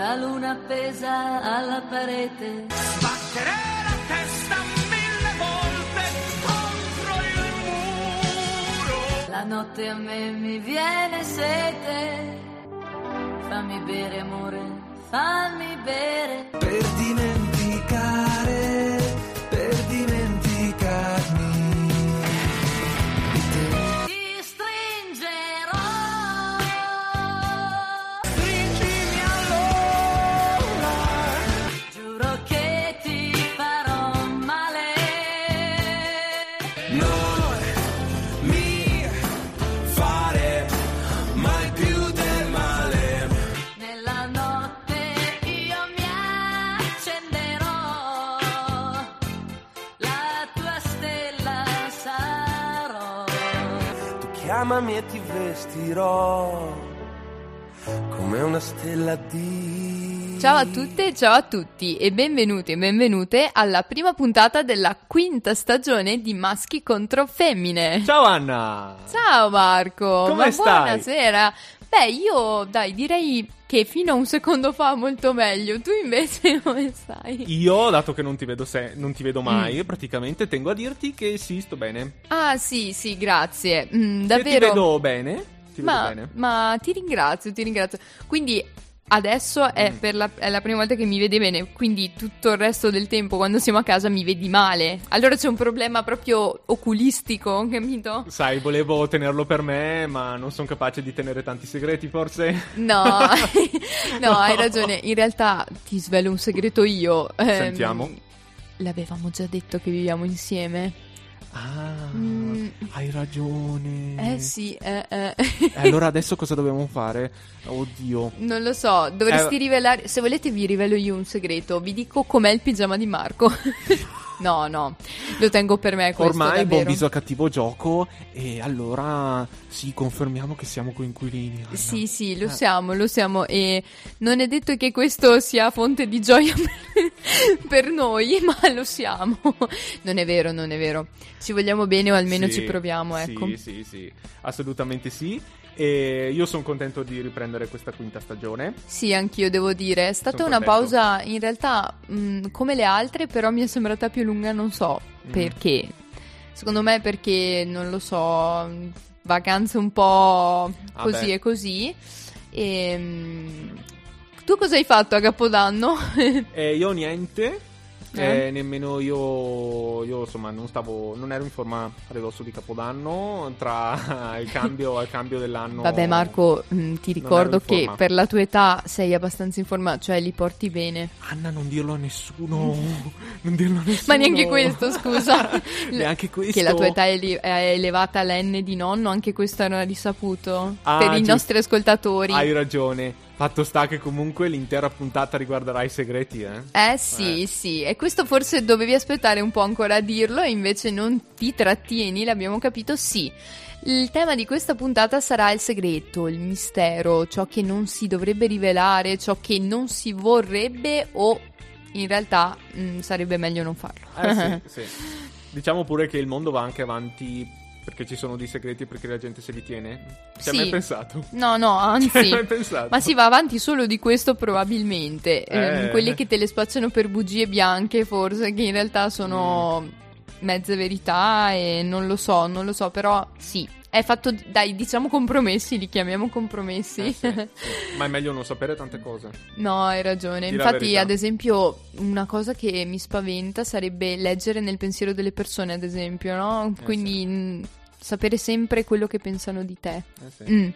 la luna appesa alla parete. Sbattere la testa mille volte contro il muro. La notte a me mi viene sete. Fammi bere, amore, fammi bere. per dimenticare, Chiamami e ti vestirò come una stella di... Ciao a tutte e ciao a tutti e benvenuti e benvenute alla prima puntata della quinta stagione di Maschi contro Femmine. Ciao Anna! Ciao Marco, Come ma stai? buonasera. Beh, io dai, direi che fino a un secondo fa molto meglio. Tu invece come stai? Io, dato che non ti vedo, se- non ti vedo mai, Mm. praticamente tengo a dirti che sì, sto bene. Ah, sì, sì, grazie. Mm, davvero. ti vedo bene, ti ma, vedo bene. ma ti ringrazio, ti ringrazio. Quindi adesso è, Mm. per la, è la prima volta che mi vedi bene, quindi tutto il resto del tempo quando siamo a casa mi vedi male. Allora c'è un problema proprio oculistico, capito? Sai, volevo tenerlo per me, ma non sono capace di tenere tanti segreti, forse. No, no, hai ragione. In realtà ti svelo un segreto io. Ehm, Sentiamo. L'avevamo già detto che viviamo insieme. Ah, Mm. hai ragione. Eh sì, eh, eh. E allora adesso cosa dobbiamo fare? Oddio. Non lo so, dovresti Eh, rivelare. Se volete, vi rivelo io un segreto. Vi dico com'è il pigiama di Marco. no, no, lo tengo per me. Questo, Ormai davvero. viso a cattivo gioco e allora sì, confermiamo che siamo coinquilini. Anna. Sì, sì, lo Eh. siamo, lo siamo. E non è detto che questo sia fonte di gioia per, per noi, ma lo siamo. Non è vero, non è vero. Ci vogliamo bene o almeno Sì, ci proviamo, ecco. Sì, sì, sì, assolutamente sì. E io sono contento di riprendere questa quinta stagione. Sì, anch'io devo dire. È stata Sono una contento. pausa in realtà mh, come le altre, però mi è sembrata più lunga, non so Mm. perché. Secondo me perché, non lo so, vacanze un po' così Vabbè. e così. E, mh, tu cosa hai fatto a Capodanno? E io niente. Eh? eh, nemmeno io, io insomma non stavo, non ero in forma a ridosso di Capodanno tra il cambio, il cambio dell'anno. Vabbè Marco, mh, ti ero ricordo in che forma. per la tua età sei abbastanza informato, cioè li porti bene. Anna, non dirlo a nessuno, non dirlo a nessuno. Ma neanche questo, scusa. neanche questo. Che la tua età è, li- è elevata all'N di nonno, anche questo era risaputo Ah, per i giusto. nostri ascoltatori. Hai ragione. Fatto sta che comunque l'intera puntata riguarderà i segreti, eh? Eh sì, Eh. sì, e questo forse dovevi aspettare un po' ancora a dirlo e invece non ti trattieni, l'abbiamo capito, sì. Il tema di questa puntata sarà il segreto, il mistero, ciò che non si dovrebbe rivelare, ciò che non si vorrebbe o in realtà mh, sarebbe meglio non farlo. Eh sì, sì. Diciamo pure che il mondo va anche avanti perché ci sono dei segreti perché la gente se li tiene. Ci hai Sì. mai pensato? No, no, hai anzi. mai pensato? Ma si va avanti solo di questo probabilmente. Ehm, Eh. quelli che te le spacciano per bugie bianche, forse, che in realtà sono mezze verità e non lo so, non lo so, però sì. È fatto, dai, diciamo compromessi, li chiamiamo compromessi. Eh sì, sì. Ma è meglio non sapere tante cose. No, hai ragione. La Infatti, ad esempio, una cosa che mi spaventa sarebbe leggere nel pensiero delle persone, ad esempio, no? Eh Quindi mh, sapere sempre quello che pensano di te. Eh sì. Mm.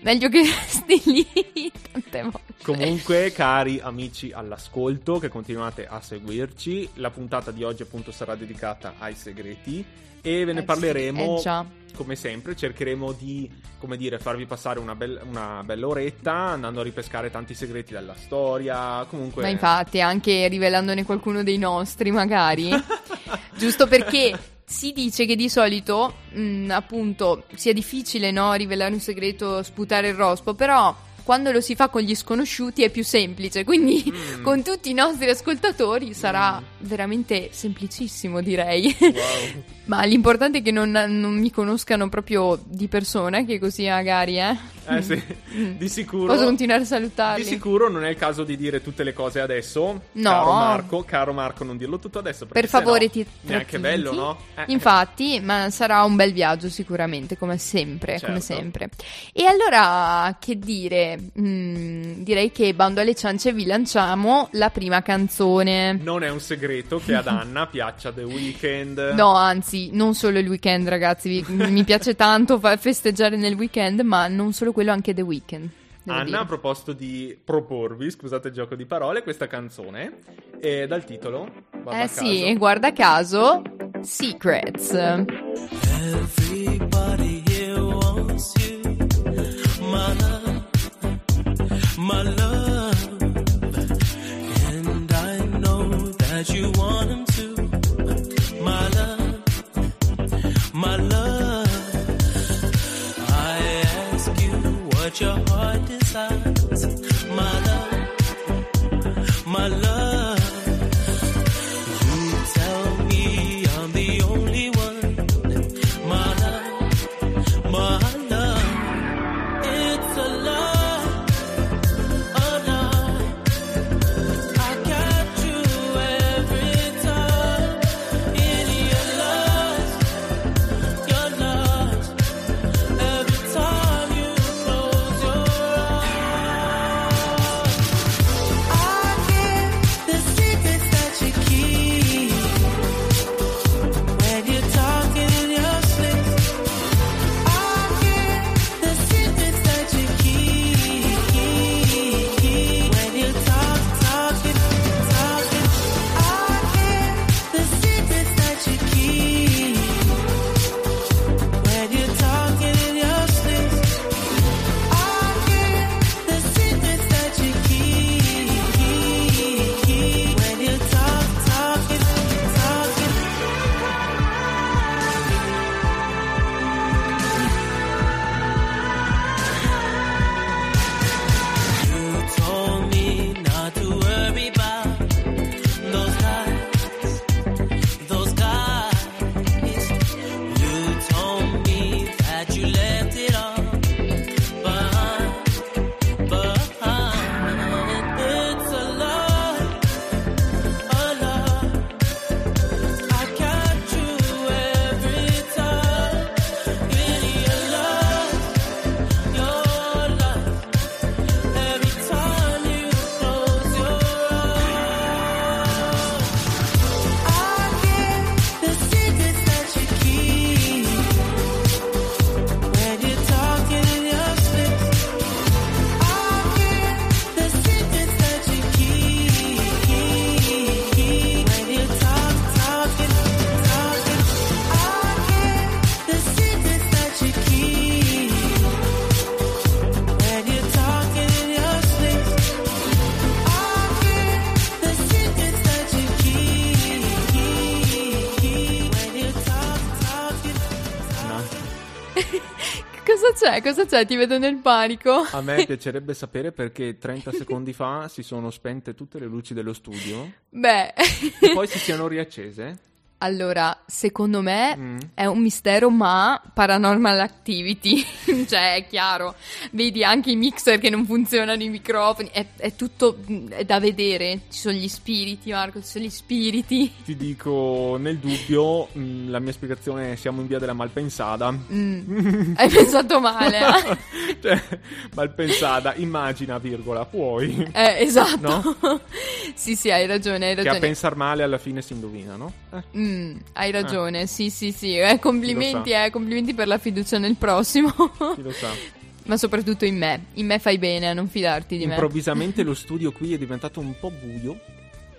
Meglio che resti lì tante volte. Comunque, cari amici all'ascolto, che continuate a seguirci, la puntata di oggi appunto sarà dedicata ai segreti e ve ne Eh sì, parleremo eh già. come sempre. Cercheremo di, come dire, farvi passare una, bel- una bella oretta andando a ripescare tanti segreti della storia. Comunque, Ma infatti, anche rivelandone qualcuno dei nostri, magari. Giusto perché si dice che di solito, mh, appunto, sia difficile, no, rivelare un segreto, sputare il rospo, però quando lo si fa con gli sconosciuti è più semplice. Quindi Mm. con tutti i nostri ascoltatori sarà veramente semplicissimo, direi. Wow. Ma l'importante è che non, non mi conoscano proprio di persona, che così magari, eh. Eh sì, Mm. di sicuro. Posso continuare a salutarli? Di sicuro non è il caso di dire tutte le cose adesso. No. Caro Marco, caro Marco, non dirlo tutto adesso. perché Per favore, ti Neanche bello, no? Eh, Infatti, ma sarà un bel viaggio sicuramente, come sempre, come Certo. sempre. E allora, che dire? Mm, direi che Bando alle ciance vi lanciamo la prima canzone. Non è un segreto che ad Anna piaccia The Weeknd. No, anzi, non solo il weekend, ragazzi. mi piace tanto festeggiare nel weekend, ma non solo quello, anche The Weeknd. Anna dire. ha proposto di proporvi, scusate il gioco di parole, questa canzone e dal titolo Eh sì, guarda caso, Secrets. Everybody here wants you, my love, my love, what your heart desires, c'è? Cosa c'è? Ti vedo nel panico. a me piacerebbe sapere perché 30 secondi fa si sono spente tutte le luci dello studio Beh, e poi si siano riaccese. Allora, secondo me Mm. è un mistero, ma paranormal activity. cioè, è chiaro. Vedi anche i mixer che non funzionano, i microfoni. È, è tutto mm, è da vedere. Ci sono gli spiriti, Marco. Ci sono gli spiriti. Ti dico, nel dubbio, mh, la mia spiegazione è siamo in via della Malpensada. Mm. Hai pensato male. eh? cioè, Malpensada, immagina, virgola, puoi. Eh, esatto. No? sì, sì, hai ragione, hai Che a ragione. pensar male alla fine si indovina, no? Eh. Mm, hai ragione, sì, sì, sì. Eh, complimenti, eh, complimenti per la fiducia nel prossimo. Chi lo sa. Ma soprattutto in me. In me fai bene a non fidarti di me. Improvvisamente lo studio qui è diventato un po' buio.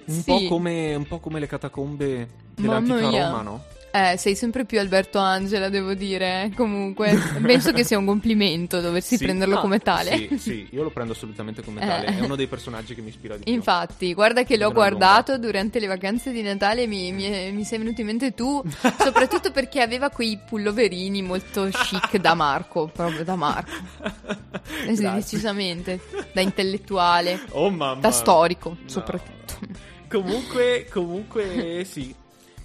Un, Sì. po, come, un po' come le catacombe dell'antica. Roma, no? Eh, sei sempre più Alberto Angela, devo dire. eh. Comunque, penso che sia un complimento doversi Sì. prenderlo Ah, come tale. Sì, sì, io lo prendo assolutamente come Eh. tale. È uno dei personaggi che mi ispira di più. Infatti, guarda che l'ho guardato durante le vacanze di Natale, mi, mi- mi sei venuto in mente tu, soprattutto perché aveva quei pulloverini molto chic da Marco, proprio da Marco. Eh sì, decisamente, da intellettuale, Oh mamma. da storico, No. soprattutto. Comunque, comunque sì,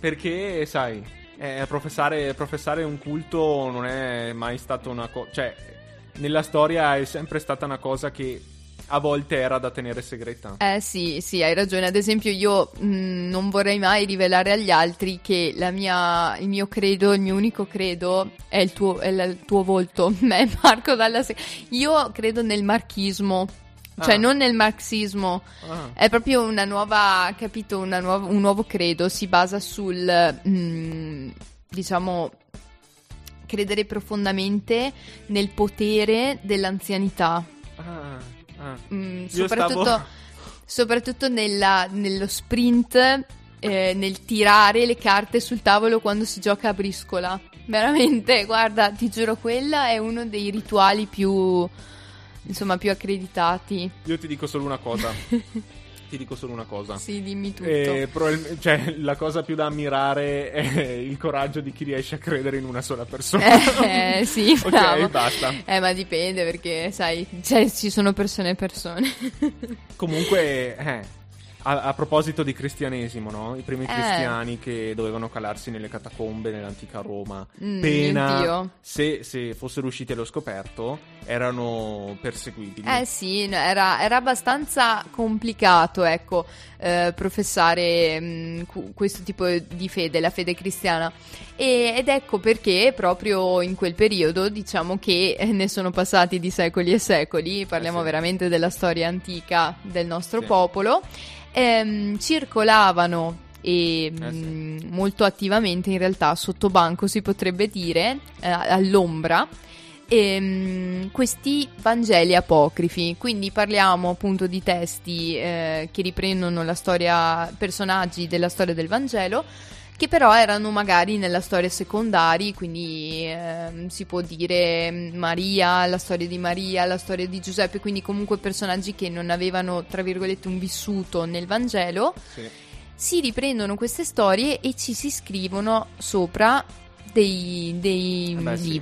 perché sai, eh, professare, professare un culto non è mai stata una cosa, cioè nella storia è sempre stata una cosa che a volte era da tenere segreta. Eh sì, sì, hai ragione. Ad esempio, io mh, non vorrei mai rivelare agli altri che mia, il mio credo, il mio unico credo è il tuo, è il tuo volto. Me, Marco Dalla Io credo nel marchismo, cioè Ah. non nel marxismo. Ah. È proprio una nuova, capito, una nuova- un nuovo credo. Si basa sul, mh, diciamo, credere profondamente nel potere dell'anzianità. Ah, ah. Mm, soprattutto, stavo- soprattutto nella- nello sprint, eh, nel tirare le carte sul tavolo quando si gioca a briscola. Veramente, guarda, ti giuro, quella è uno dei rituali più, insomma, più accreditati. Io ti dico solo una cosa. ti dico solo una cosa. Sì, dimmi tutto. Eh, probabilmente- cioè, la cosa più da ammirare è il coraggio di chi riesce a credere in una sola persona. Eh, sì, ok, bravo. basta. Eh, ma dipende perché, sai, cioè, ci sono persone e persone. Comunque, eh, a, a proposito di cristianesimo, no? I primi Eh. cristiani che dovevano calarsi nelle catacombe nell'antica Roma, Mm, pena se, se fossero usciti allo scoperto, erano perseguibili. Eh sì, era, era abbastanza complicato, ecco, eh, professare mh, cu- questo tipo di fede, la fede cristiana. E- ed ecco perché proprio in quel periodo, diciamo che eh, ne sono passati di secoli e secoli, parliamo Eh sì. veramente della storia antica del nostro Sì. popolo, ehm, circolavano e Eh sì. mh, molto attivamente in realtà sotto banco si potrebbe dire, eh, all'ombra, ehm, questi Vangeli apocrifi. Quindi parliamo appunto di testi eh, che riprendono la storia, personaggi della storia del Vangelo. Che però erano magari nella storia secondari, quindi ehm, si può dire mm, Maria, la storia di Maria, la storia di Giuseppe, quindi comunque personaggi che non avevano, tra virgolette, un vissuto nel Vangelo Sì. si riprendono queste storie e ci si scrivono sopra dei, dei Eh beh, sì.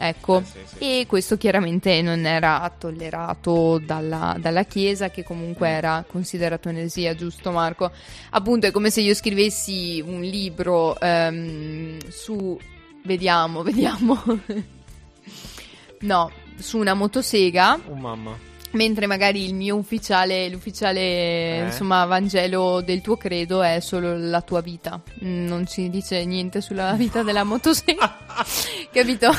Ecco, Eh, sì, sì. e questo chiaramente non era tollerato dalla, dalla Chiesa, che comunque Mm. era considerato eresia, giusto Marco? Appunto è come se io scrivessi un libro ehm, su... Vediamo, vediamo. no, su una motosega Oh mamma. Mentre magari il mio ufficiale, l'ufficiale, Eh? insomma, Vangelo del tuo credo è solo la tua vita. Mm, Non si dice niente sulla vita della motosega. Capito?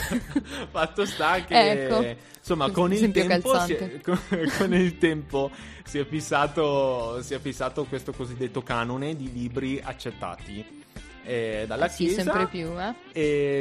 Fatto sta che Ecco. insomma con il, tempo si è, con, con il tempo si è fissato si è fissato questo cosiddetto canone di libri accettati eh, dalla sì, Chiesa sempre più, eh.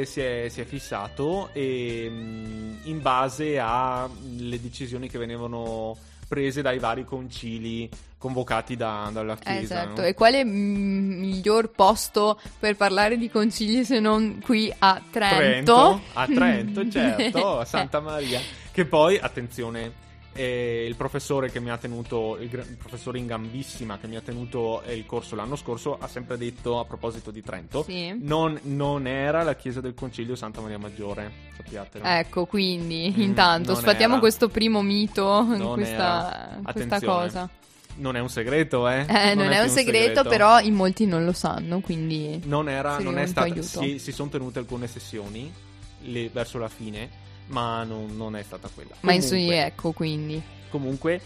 e si è, si è fissato e, mh, in base alle decisioni che venivano prese dai vari concili convocati da- dalla Eh, Chiesa. Esatto, no? e quale mm, miglior posto per parlare di concili se non qui a Trento? a Trento, certo, a Eh. Santa Maria. Che poi, attenzione, eh, il professore che mi ha tenuto, il, il professore in gambissima che mi ha tenuto eh, il corso l'anno scorso, ha sempre detto a proposito di Trento, Sì. non, non era la chiesa del Concilio Santa Maria Maggiore, sappiatelo. Ecco, quindi Mm, intanto non sfatiamo era. questo primo mito, Non questa, questa cosa. Non è un segreto, eh? Eh, non, è, più un segreto, però in molti non lo sanno, quindi... Non era, non è aiuto. Si, si sono tenute alcune sessioni le- verso la fine, ma non, non è stata quella. Ma insomma, ecco, quindi... Comunque,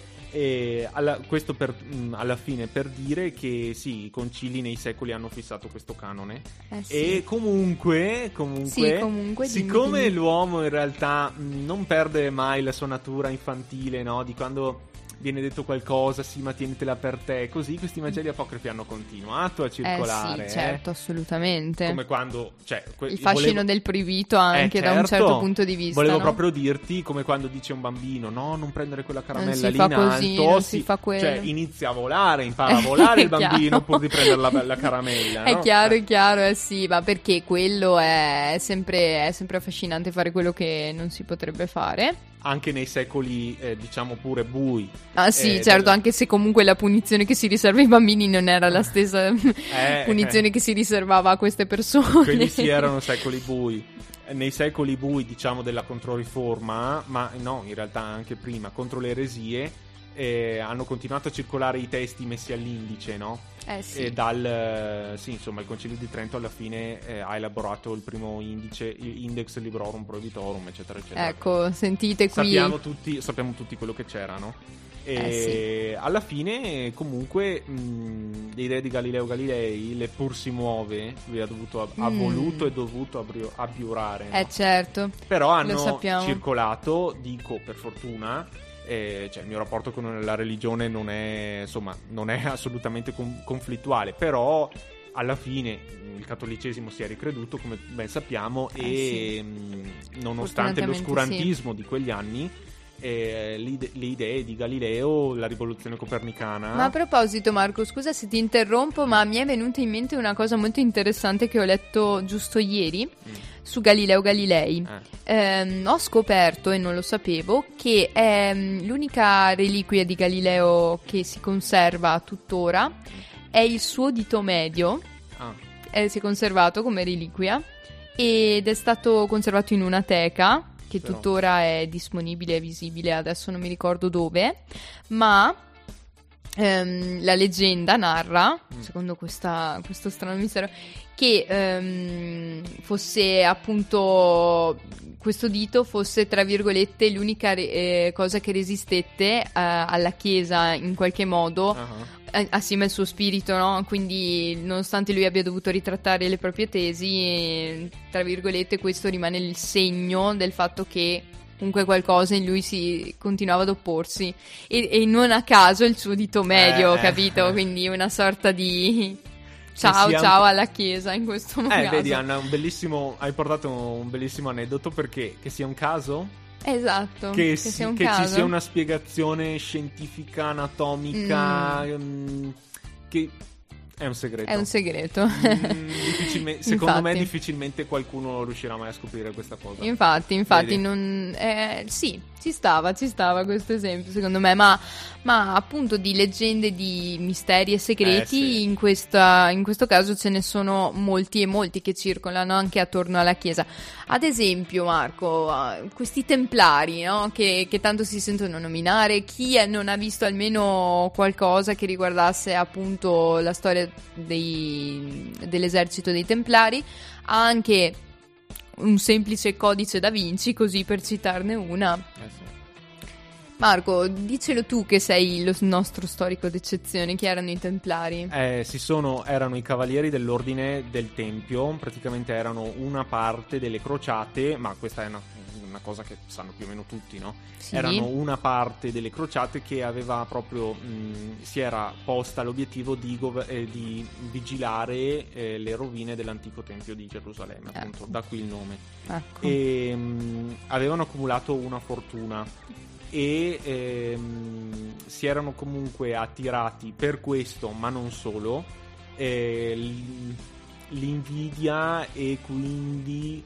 alla- questo per- mh, alla fine per dire che sì, i concili nei secoli hanno fissato questo canone. Eh, sì. E comunque, comunque, Sì, comunque, dimmi, siccome dimmi. l'uomo in realtà mh, non perde mai la sua natura infantile, no? Di quando viene detto qualcosa, sì, ma tienitela per te, così questi Vangeli apocrifi hanno continuato a Eh circolare. sì, certo, assolutamente. Come quando, cioè, que- Il fascino volevo- del proibito anche Eh, da un certo. certo punto di vista. Volevo no? proprio dirti come quando dice un bambino: No, non prendere quella caramella si lì in così, alto. non si fa quello. Cioè, inizia a volare, impara a volare il bambino pur di prendere la, la caramella. È no? chiaro, Eh. è chiaro, eh sì, ma perché quello è sempre, è sempre affascinante fare quello che non si potrebbe fare. Anche nei secoli, eh, diciamo pure bui. Ah sì, Eh, certo, del- anche se comunque la punizione che si riserva ai bambini non era la stessa Eh, punizione che si riservava a queste persone. Quelli sì erano secoli bui. Nei secoli bui, diciamo, della Controriforma, ma no, in realtà anche prima, contro le eresie, eh, hanno continuato a circolare i testi messi all'indice, no? Eh sì. E dal eh, sì, insomma, il Concilio di Trento alla fine eh, ha elaborato il primo indice, Index Librorum Prohibitorum, eccetera, eccetera. Ecco, sentite qui. Sappiamo tutti, sappiamo tutti quello che c'era, no? E Eh, alla fine, comunque, mh, le idee di Galileo Galilei, le pur si muove, lui ha, dovuto, ha Mm. voluto e dovuto abbiurare. no? Eh certo. Però hanno circolato, dico per fortuna, eh, cioè il mio rapporto con la religione non è, insomma, non è assolutamente con- conflittuale, però alla fine il cattolicesimo si è ricreduto, come ben sappiamo, Eh, e mh, nonostante l'oscurantismo di quegli anni, eh, le idee di Galileo, la rivoluzione copernicana... Ma a proposito, Marco, scusa se ti interrompo, ma mi è venuta in mente una cosa molto interessante che ho letto giusto ieri Mm, su Galileo Galilei. eh, Ehm, ho scoperto, e non lo sapevo, che ehm, l'unica reliquia di Galileo che si conserva tuttora è il suo dito medio, ah, eh, si è conservato come reliquia ed è stato conservato in una teca che Però. tuttora è disponibile e visibile, adesso non mi ricordo dove, ma ehm, la leggenda narra, Mm. secondo questa- questo strano mistero, che ehm, fosse appunto questo dito fosse tra virgolette l'unica re- eh, cosa che resistette eh, alla chiesa in qualche modo eh, assieme al suo spirito, no? Quindi, nonostante lui abbia dovuto ritrattare le proprie tesi, eh, tra virgolette, questo rimane il segno del fatto che comunque qualcosa in lui si continuava ad opporsi. E, e non a caso il suo dito medio, Eh, capito? eh. Quindi una sorta di ciao un- ciao alla chiesa in questo Eh, caso. vedi Anna, un bellissimo, hai portato un bellissimo aneddoto perché che sia un caso Esatto, che, che si- sia un che ci sia una spiegazione scientifica, anatomica, mm, che è un segreto. È un segreto. Mm, difficilme- secondo me Infatti. difficilmente qualcuno riuscirà mai a scoprire questa cosa. Infatti, infatti, non, eh, sì, ci stava, ci stava questo esempio, secondo me, ma, ma appunto di leggende, di misteri e segreti, Eh, sì. in, questa- in questo caso ce ne sono molti e molti che circolano anche attorno alla Chiesa. Ad esempio, Marco, eh, questi templari, no? che, che tanto si sentono nominare, chi non ha visto almeno qualcosa che riguardasse appunto la storia dei- dell'esercito dei templari, ha anche un semplice codice da Vinci, così per citarne una. Eh sì. Marco, dicelo tu che sei lo nostro storico d'eccezione, chi erano i Templari? Eh, si sono, erano i cavalieri dell'ordine del Tempio, praticamente erano una parte delle crociate, ma questa è una, una cosa che sanno più o meno tutti, no? Sì. Erano una parte delle crociate che aveva proprio, mh, si era posta l'obiettivo di, gov- eh, di vigilare eh, le rovine dell'antico Tempio di Gerusalemme, appunto, Ecco. da qui il nome. Ecco. E mh, avevano accumulato una fortuna e ehm, si erano comunque attirati per questo, ma non solo, eh, l'invidia e quindi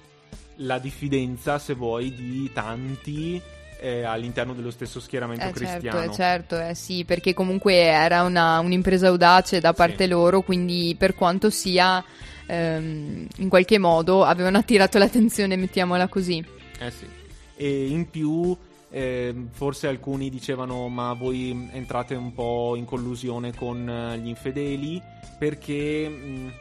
la diffidenza, se vuoi, di tanti eh, all'interno dello stesso schieramento Eh, certo, cristiano. eh, certo, eh, sì, perché comunque era una- un'impresa audace da parte Sì. loro, quindi per quanto sia, ehm, in qualche modo avevano attirato l'attenzione, mettiamola così. Eh sì. E in più, ehm, forse alcuni dicevano: Ma voi entrate un po' in collusione con eh, gli infedeli perché. mh,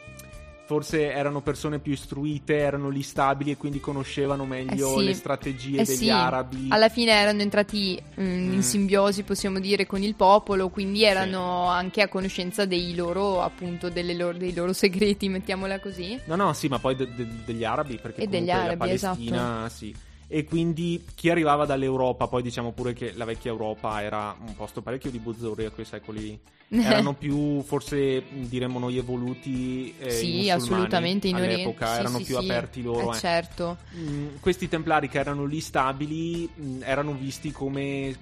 Forse erano persone più istruite, erano lì stabili e quindi conoscevano meglio Eh sì. le strategie Eh degli sì, arabi. Alla fine erano entrati mm, in Mm. simbiosi, possiamo dire, con il popolo, quindi erano anche a conoscenza dei loro, appunto, delle loro- dei loro segreti, mettiamola così. No, no, sì, ma poi de- de- degli arabi, perché E degli arabi, esatto. la Palestina, sì. E quindi chi arrivava dall'Europa, poi diciamo pure che la vecchia Europa era un posto parecchio di buzzurri a quei secoli. Erano più, forse diremmo noi, evoluti. eh, sì, assolutamente, in. All'epoca Sì, erano sì, più sì. aperti loro. Eh, eh. certo. Mm, questi templari che erano lì stabili mm, erano visti come.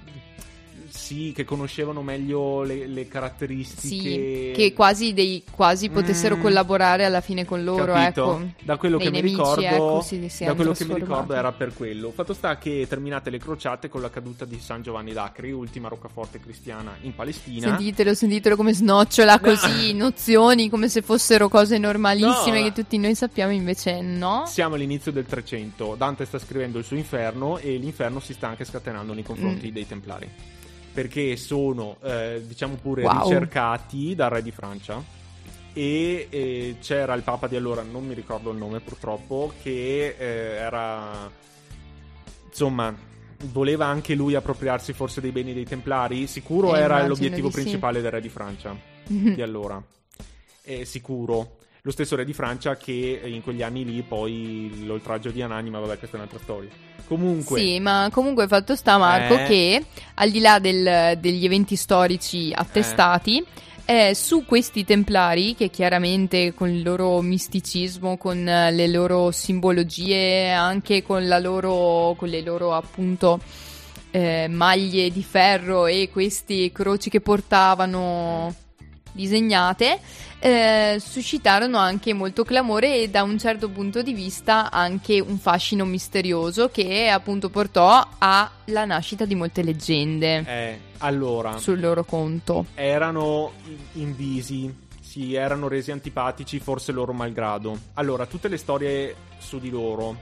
Sì, che conoscevano meglio le, le Sì, caratteristiche. che quasi, dei, quasi potessero Mm. collaborare alla fine con loro, Capito? ecco. Da quello che mi nemici, ricordo, ecco, si da quello che mi ricordo era per quello. Fatto sta che terminate le crociate con la caduta di San Giovanni d'Acri, ultima roccaforte cristiana in Palestina. Sentitelo, sentitelo come snocciola No. così, nozioni come se fossero cose normalissime No. che tutti noi sappiamo, invece no. Siamo all'inizio del 300. Dante sta scrivendo il suo inferno e l'inferno si sta anche scatenando nei confronti Mm. dei templari. Perché sono, eh, diciamo pure, Wow. ricercati dal re di Francia. E eh, c'era il papa di allora, non mi ricordo il nome purtroppo, che eh, era insomma voleva anche lui appropriarsi forse dei beni dei templari. Sicuro Eh, era l'obiettivo di sì. principale del re di Francia di allora. È sicuro. Lo stesso re di Francia che in quegli anni lì poi l'oltraggio di Anani, ma vabbè, questa è un'altra storia. Comunque, Sì, ma comunque fatto sta Marco Eh. che al di là del- degli eventi storici attestati, eh, su questi templari che chiaramente con il loro misticismo, con eh, le loro simbologie, anche con la loro con le loro appunto eh, maglie di ferro e queste croci che portavano disegnate eh, suscitarono anche molto clamore e da un certo punto di vista anche un fascino misterioso che appunto portò alla nascita di molte leggende eh, allora, sul loro conto. erano invisi, si erano resi antipatici, forse loro malgrado. Allora, tutte le storie su di loro,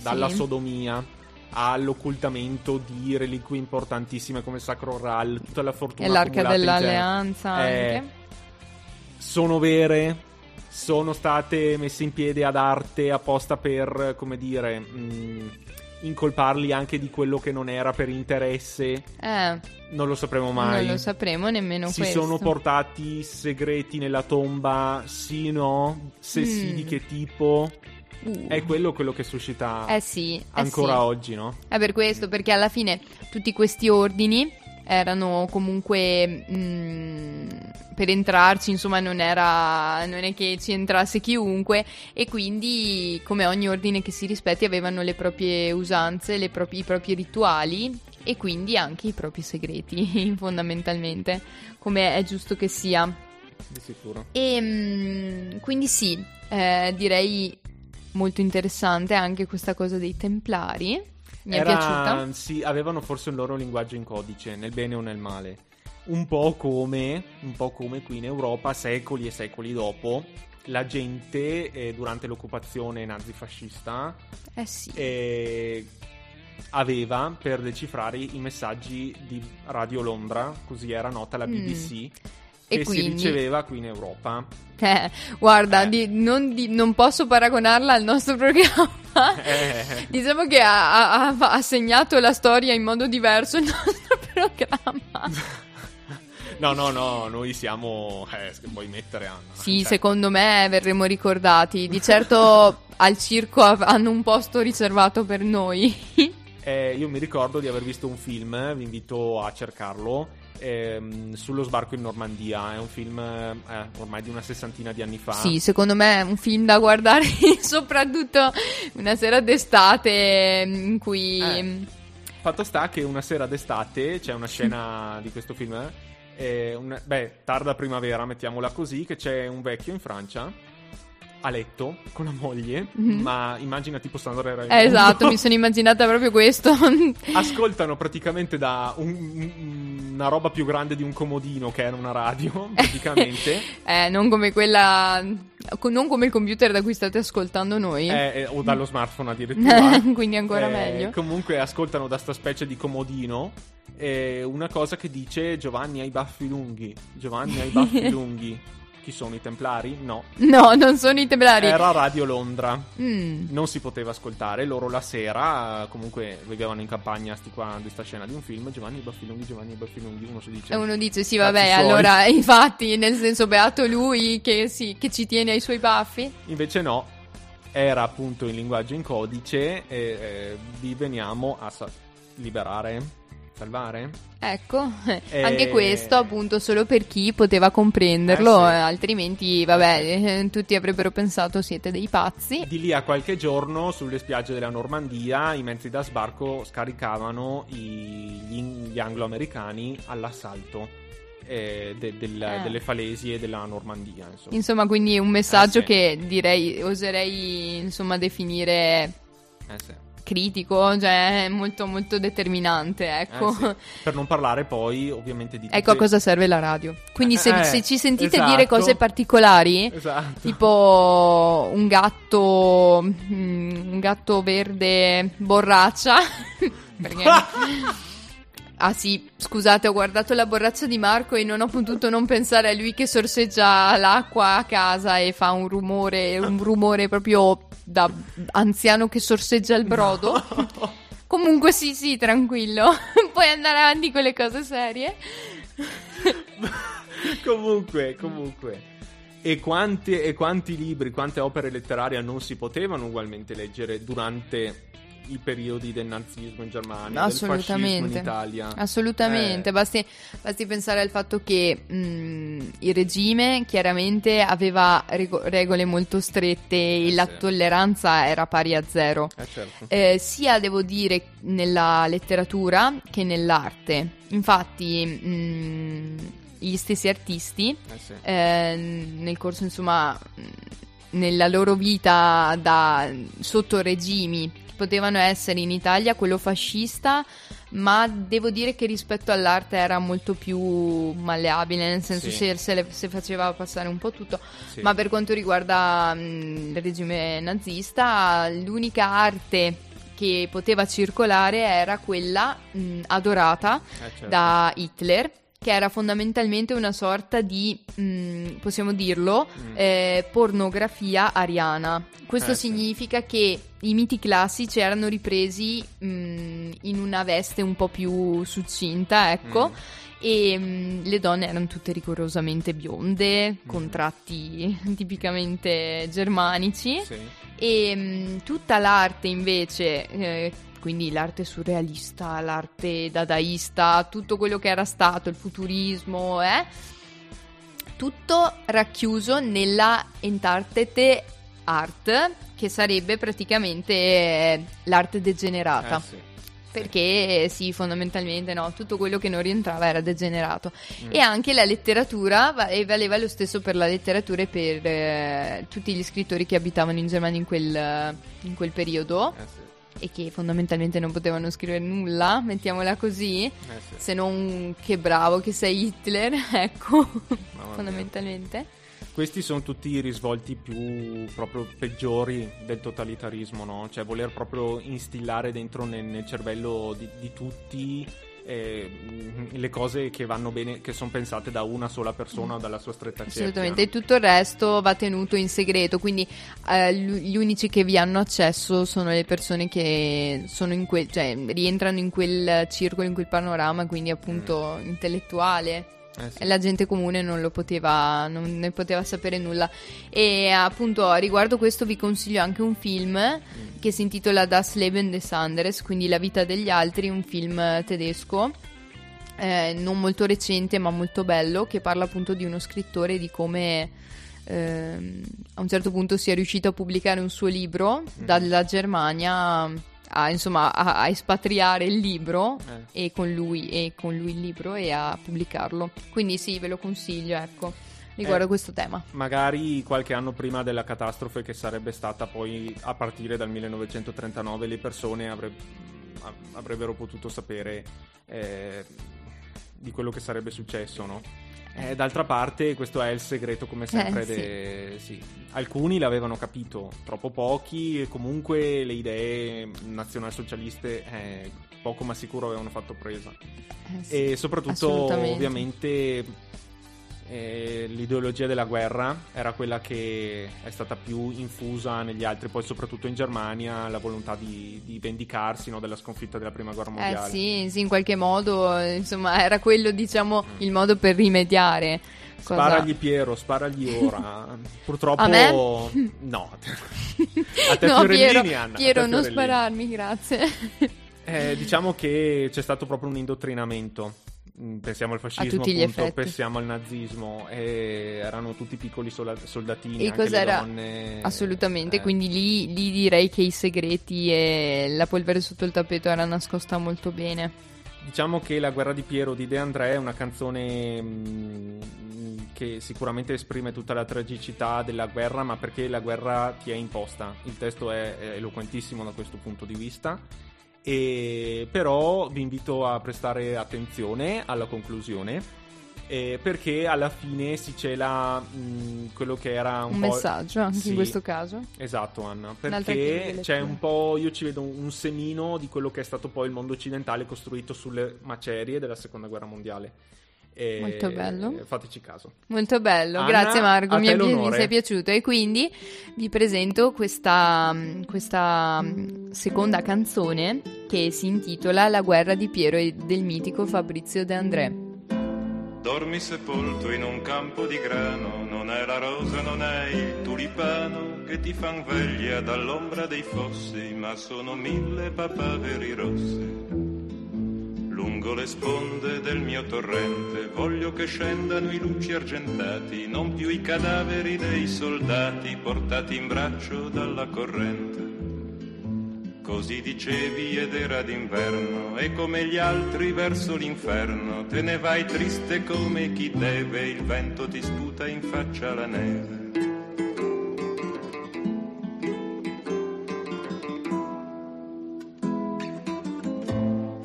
dalla Sì. sodomia all'occultamento di reliquie importantissime come il Sacro Graal, tutta la fortuna E l'arca dell'alleanza Eh, anche. Sono vere, sono state messe in piedi ad arte apposta per, come dire, mh, incolparli anche di quello che non era per interesse. Eh, Non lo sapremo mai. non lo sapremo nemmeno si questo. sono portati segreti nella tomba? Sì, no? Se sì, Mm. di che tipo? Uh. È quello quello che suscita Eh sì, eh ancora sì. oggi, no? È per questo, perché alla fine tutti questi ordini erano comunque mm, per entrarci, insomma, non era non è che ci entrasse chiunque e quindi come ogni ordine che si rispetti avevano le proprie usanze, le proprie- i propri rituali e quindi anche i propri segreti, fondamentalmente, come è giusto che sia. Di sicuro. E mm, quindi sì, eh, direi molto interessante anche questa cosa dei templari. Mi Era- è piaciuta. Sì, avevano forse un loro linguaggio in codice, nel bene o nel male. Un po' come, un po' come qui in Europa, secoli e secoli dopo, la gente eh, durante l'occupazione nazifascista Eh sì. eh, aveva per decifrare i messaggi di Radio Londra, così era nota la Mm. BBC, E che si quindi? riceveva qui in Europa. Eh, guarda, Eh. di- non, di- non posso paragonarla al nostro programma. Eh. Diciamo che ha, ha- ha- segnato la storia in modo diverso il nostro programma. No, no, no, noi siamo... Eh, vuoi mettere Anna? Sì, Cioè, secondo me verremo ricordati. Di certo al circo hanno un posto riservato per noi. eh, io mi ricordo di aver visto un film, vi invito a cercarlo, ehm, sullo sbarco in Normandia. È un film eh, ormai di una sessantina di anni fa. Sì, secondo me è un film da guardare soprattutto una sera d'estate in cui... Eh. Fatto sta che una sera d'estate c'è una scena di questo film, eh, un- beh, tarda primavera, mettiamola così, che c'è un vecchio in Francia a letto con la moglie, Mhm. ma immagina tipo Sandra Raimondo. Eh, esatto, mi sono immaginata proprio questo. Ascoltano praticamente da un- un- una roba più grande di un comodino che era una radio, praticamente. eh, non come quella... Non come il computer da cui state ascoltando noi. Eh, eh, o dallo smartphone addirittura. Quindi ancora Eh, meglio. Comunque ascoltano da sta specie di comodino una cosa che dice Giovanni ha i baffi lunghi. Giovanni ha i baffi lunghi. Chi sono i templari? No. No, non sono i templari. Era Radio Londra. Mm. Non si poteva ascoltare. Loro la sera, comunque, vivevano in campagna sti qua, di sta scena di un film. Giovanni ha i baffi lunghi, Giovanni ha i baffi lunghi. Uno si dice. E uno dice sì, vabbè, suoi. allora infatti, nel senso beato lui che, sì, che ci tiene ai suoi baffi. Invece no. Era appunto in linguaggio in codice. E eh, vi veniamo a sa- liberare. Salvare? Ecco, Eh, anche questo appunto solo per chi poteva comprenderlo, Eh, sì. eh, altrimenti vabbè, eh, tutti avrebbero pensato siete dei pazzi. Di lì a qualche giorno, sulle spiagge della Normandia, i mezzi da sbarco scaricavano i- gli, gli anglo-americani all'assalto eh, de- del- Eh. delle falesie della Normandia. Insomma. Insomma, quindi un messaggio Eh, sì. che direi, oserei insomma definire sì. Critico, cioè molto molto determinante, Eh, ecco. sì. Per non parlare poi, ovviamente, di... Ecco a cosa serve la radio. Quindi se, Eh, se ci sentite esatto. dire cose particolari, Esatto. tipo un gatto mm, un gatto verde borraccia perché Ah sì, scusate, ho guardato la borraccia di Marco e non ho potuto non pensare a lui che sorseggia l'acqua a casa e fa un rumore, un rumore proprio da anziano che sorseggia il brodo. Comunque sì, sì, tranquillo. Puoi andare avanti con le cose serie. comunque, comunque. E, quante- e quanti libri, quante opere letterarie non si potevano ugualmente leggere durante i periodi del nazismo in Germania, fascismo in Assolutamente. Italia? Assolutamente, Eh, basti, basti pensare al fatto che mh, il regime chiaramente aveva rego- regole molto strette e la sì. tolleranza era pari a zero. eh, certo. Eh, sia devo dire nella letteratura che nell'arte. Infatti, mh, gli stessi artisti Eh, sì. eh, nel corso, insomma, mh, nella loro vita da, sotto regimi potevano essere in Italia quello fascista, ma devo dire che rispetto all'arte era molto più malleabile, nel senso Sì. se, se le- se faceva passare un po' tutto. Sì. Ma per quanto riguarda mh, il regime nazista, l'unica arte che poteva circolare era quella mh, adorata Eh, certo. da Hitler, che era fondamentalmente una sorta di, mh, possiamo dirlo, Mm. eh, pornografia ariana. Questo Eh, sì. significa che i miti classici erano ripresi mh, in una veste un po' più succinta, ecco. Mm. E mh, le donne erano tutte rigorosamente bionde, Mm. con tratti tipicamente germanici. Sì. E tutta l'arte invece, eh, quindi l'arte surrealista, l'arte dadaista, tutto quello che era stato il futurismo, eh, tutto racchiuso nella Entartete Art, che sarebbe praticamente eh, l'arte degenerata. Eh, sì. Perché sì, fondamentalmente no, tutto quello che non rientrava era degenerato. Mm. E anche la letteratura, e valeva lo stesso per la letteratura e per eh, tutti gli scrittori che abitavano in Germania in quel, in quel periodo Eh, sì. E che fondamentalmente non potevano scrivere nulla, mettiamola così, Eh, sì. se non che bravo che sei Hitler, ecco, fondamentalmente. Questi sono tutti i risvolti più proprio peggiori del totalitarismo, no? Cioè voler proprio instillare dentro nel, nel cervello di, di tutti eh, le cose che vanno bene, che sono pensate da una sola persona o dalla sua stretta cerchia. Assolutamente, e tutto il resto va tenuto in segreto, quindi eh, gli gli unici che vi hanno accesso sono le persone che sono in quel, cioè, rientrano in quel circolo, in quel panorama, quindi appunto intellettuale. Eh, sì. La gente comune non lo poteva, non ne poteva sapere nulla. E appunto riguardo questo vi consiglio anche un film che si intitola Das Leben des Anderes, quindi La vita degli altri, un film tedesco eh, non molto recente ma molto bello che parla appunto di uno scrittore di come ehm, a un certo punto sia riuscito a pubblicare un suo libro dalla Germania a, insomma a, a espatriare il libro Eh. e con lui e con lui il libro e a pubblicarlo quindi sì ve lo consiglio ecco riguardo Eh. a questo tema Magari qualche anno prima della catastrofe che sarebbe stata poi a partire dal 1939 le persone avre- av- avrebbero potuto sapere eh, di quello che sarebbe successo, no? Eh, d'altra parte questo è il segreto come sempre. Eh, sì. de- sì. Alcuni l'avevano capito, troppo pochi e comunque le idee nazionalsocialiste eh, poco ma sicuro avevano fatto presa. Eh, sì. E soprattutto, ovviamente, eh, l'ideologia della guerra era quella che è stata più infusa negli altri, poi soprattutto in Germania, la volontà di, di vendicarsi no, della sconfitta della prima guerra Eh mondiale. sì, sì, in qualche modo, eh, insomma, era quello, diciamo, il modo per rimediare. Cosa- Sparagli Piero, sparagli ora. Purtroppo no. A te no, Piero, Anna, Piero non spararmi, grazie. Eh, diciamo che c'è stato proprio un indottrinamento. Mm, Pensiamo al fascismo, appunto, pensiamo al nazismo. E erano tutti piccoli soldatini. E cos'era? donne. Assolutamente, Eh, quindi lì, lì direi che i segreti e la polvere sotto il tappeto era nascosta molto bene. Diciamo che La guerra di Piero di De André è una canzone mm, che sicuramente esprime tutta la tragicità della guerra, ma perché la guerra ti è imposta. Il testo è eloquentissimo da questo punto di vista. E però vi invito a prestare attenzione alla conclusione eh, perché alla fine si cela mh, quello che era un, Un messaggio anche Sì. in questo caso. Esatto, Anna. Perché c'è un po'. Io ci vedo un semino di quello che è stato poi il mondo occidentale costruito sulle macerie della seconda guerra mondiale. E Molto bello. Fateci caso. Molto bello, Anna, grazie Marco, a mi, è mi sei piaciuto e quindi vi presento questa, questa seconda canzone che si intitola La guerra di Piero e del mitico Fabrizio De André. Dormi sepolto in un campo di grano, non è la rosa, non è il tulipano che ti fan veglia dall'ombra dei fossi, ma sono mille papaveri rossi. Lungo le sponde del mio torrente voglio che scendano i luci argentati, non più i cadaveri dei soldati portati in braccio dalla corrente. Così dicevi ed era d'inverno e come gli altri verso l'inferno te ne vai triste come chi deve, il vento ti sputa in faccia la neve.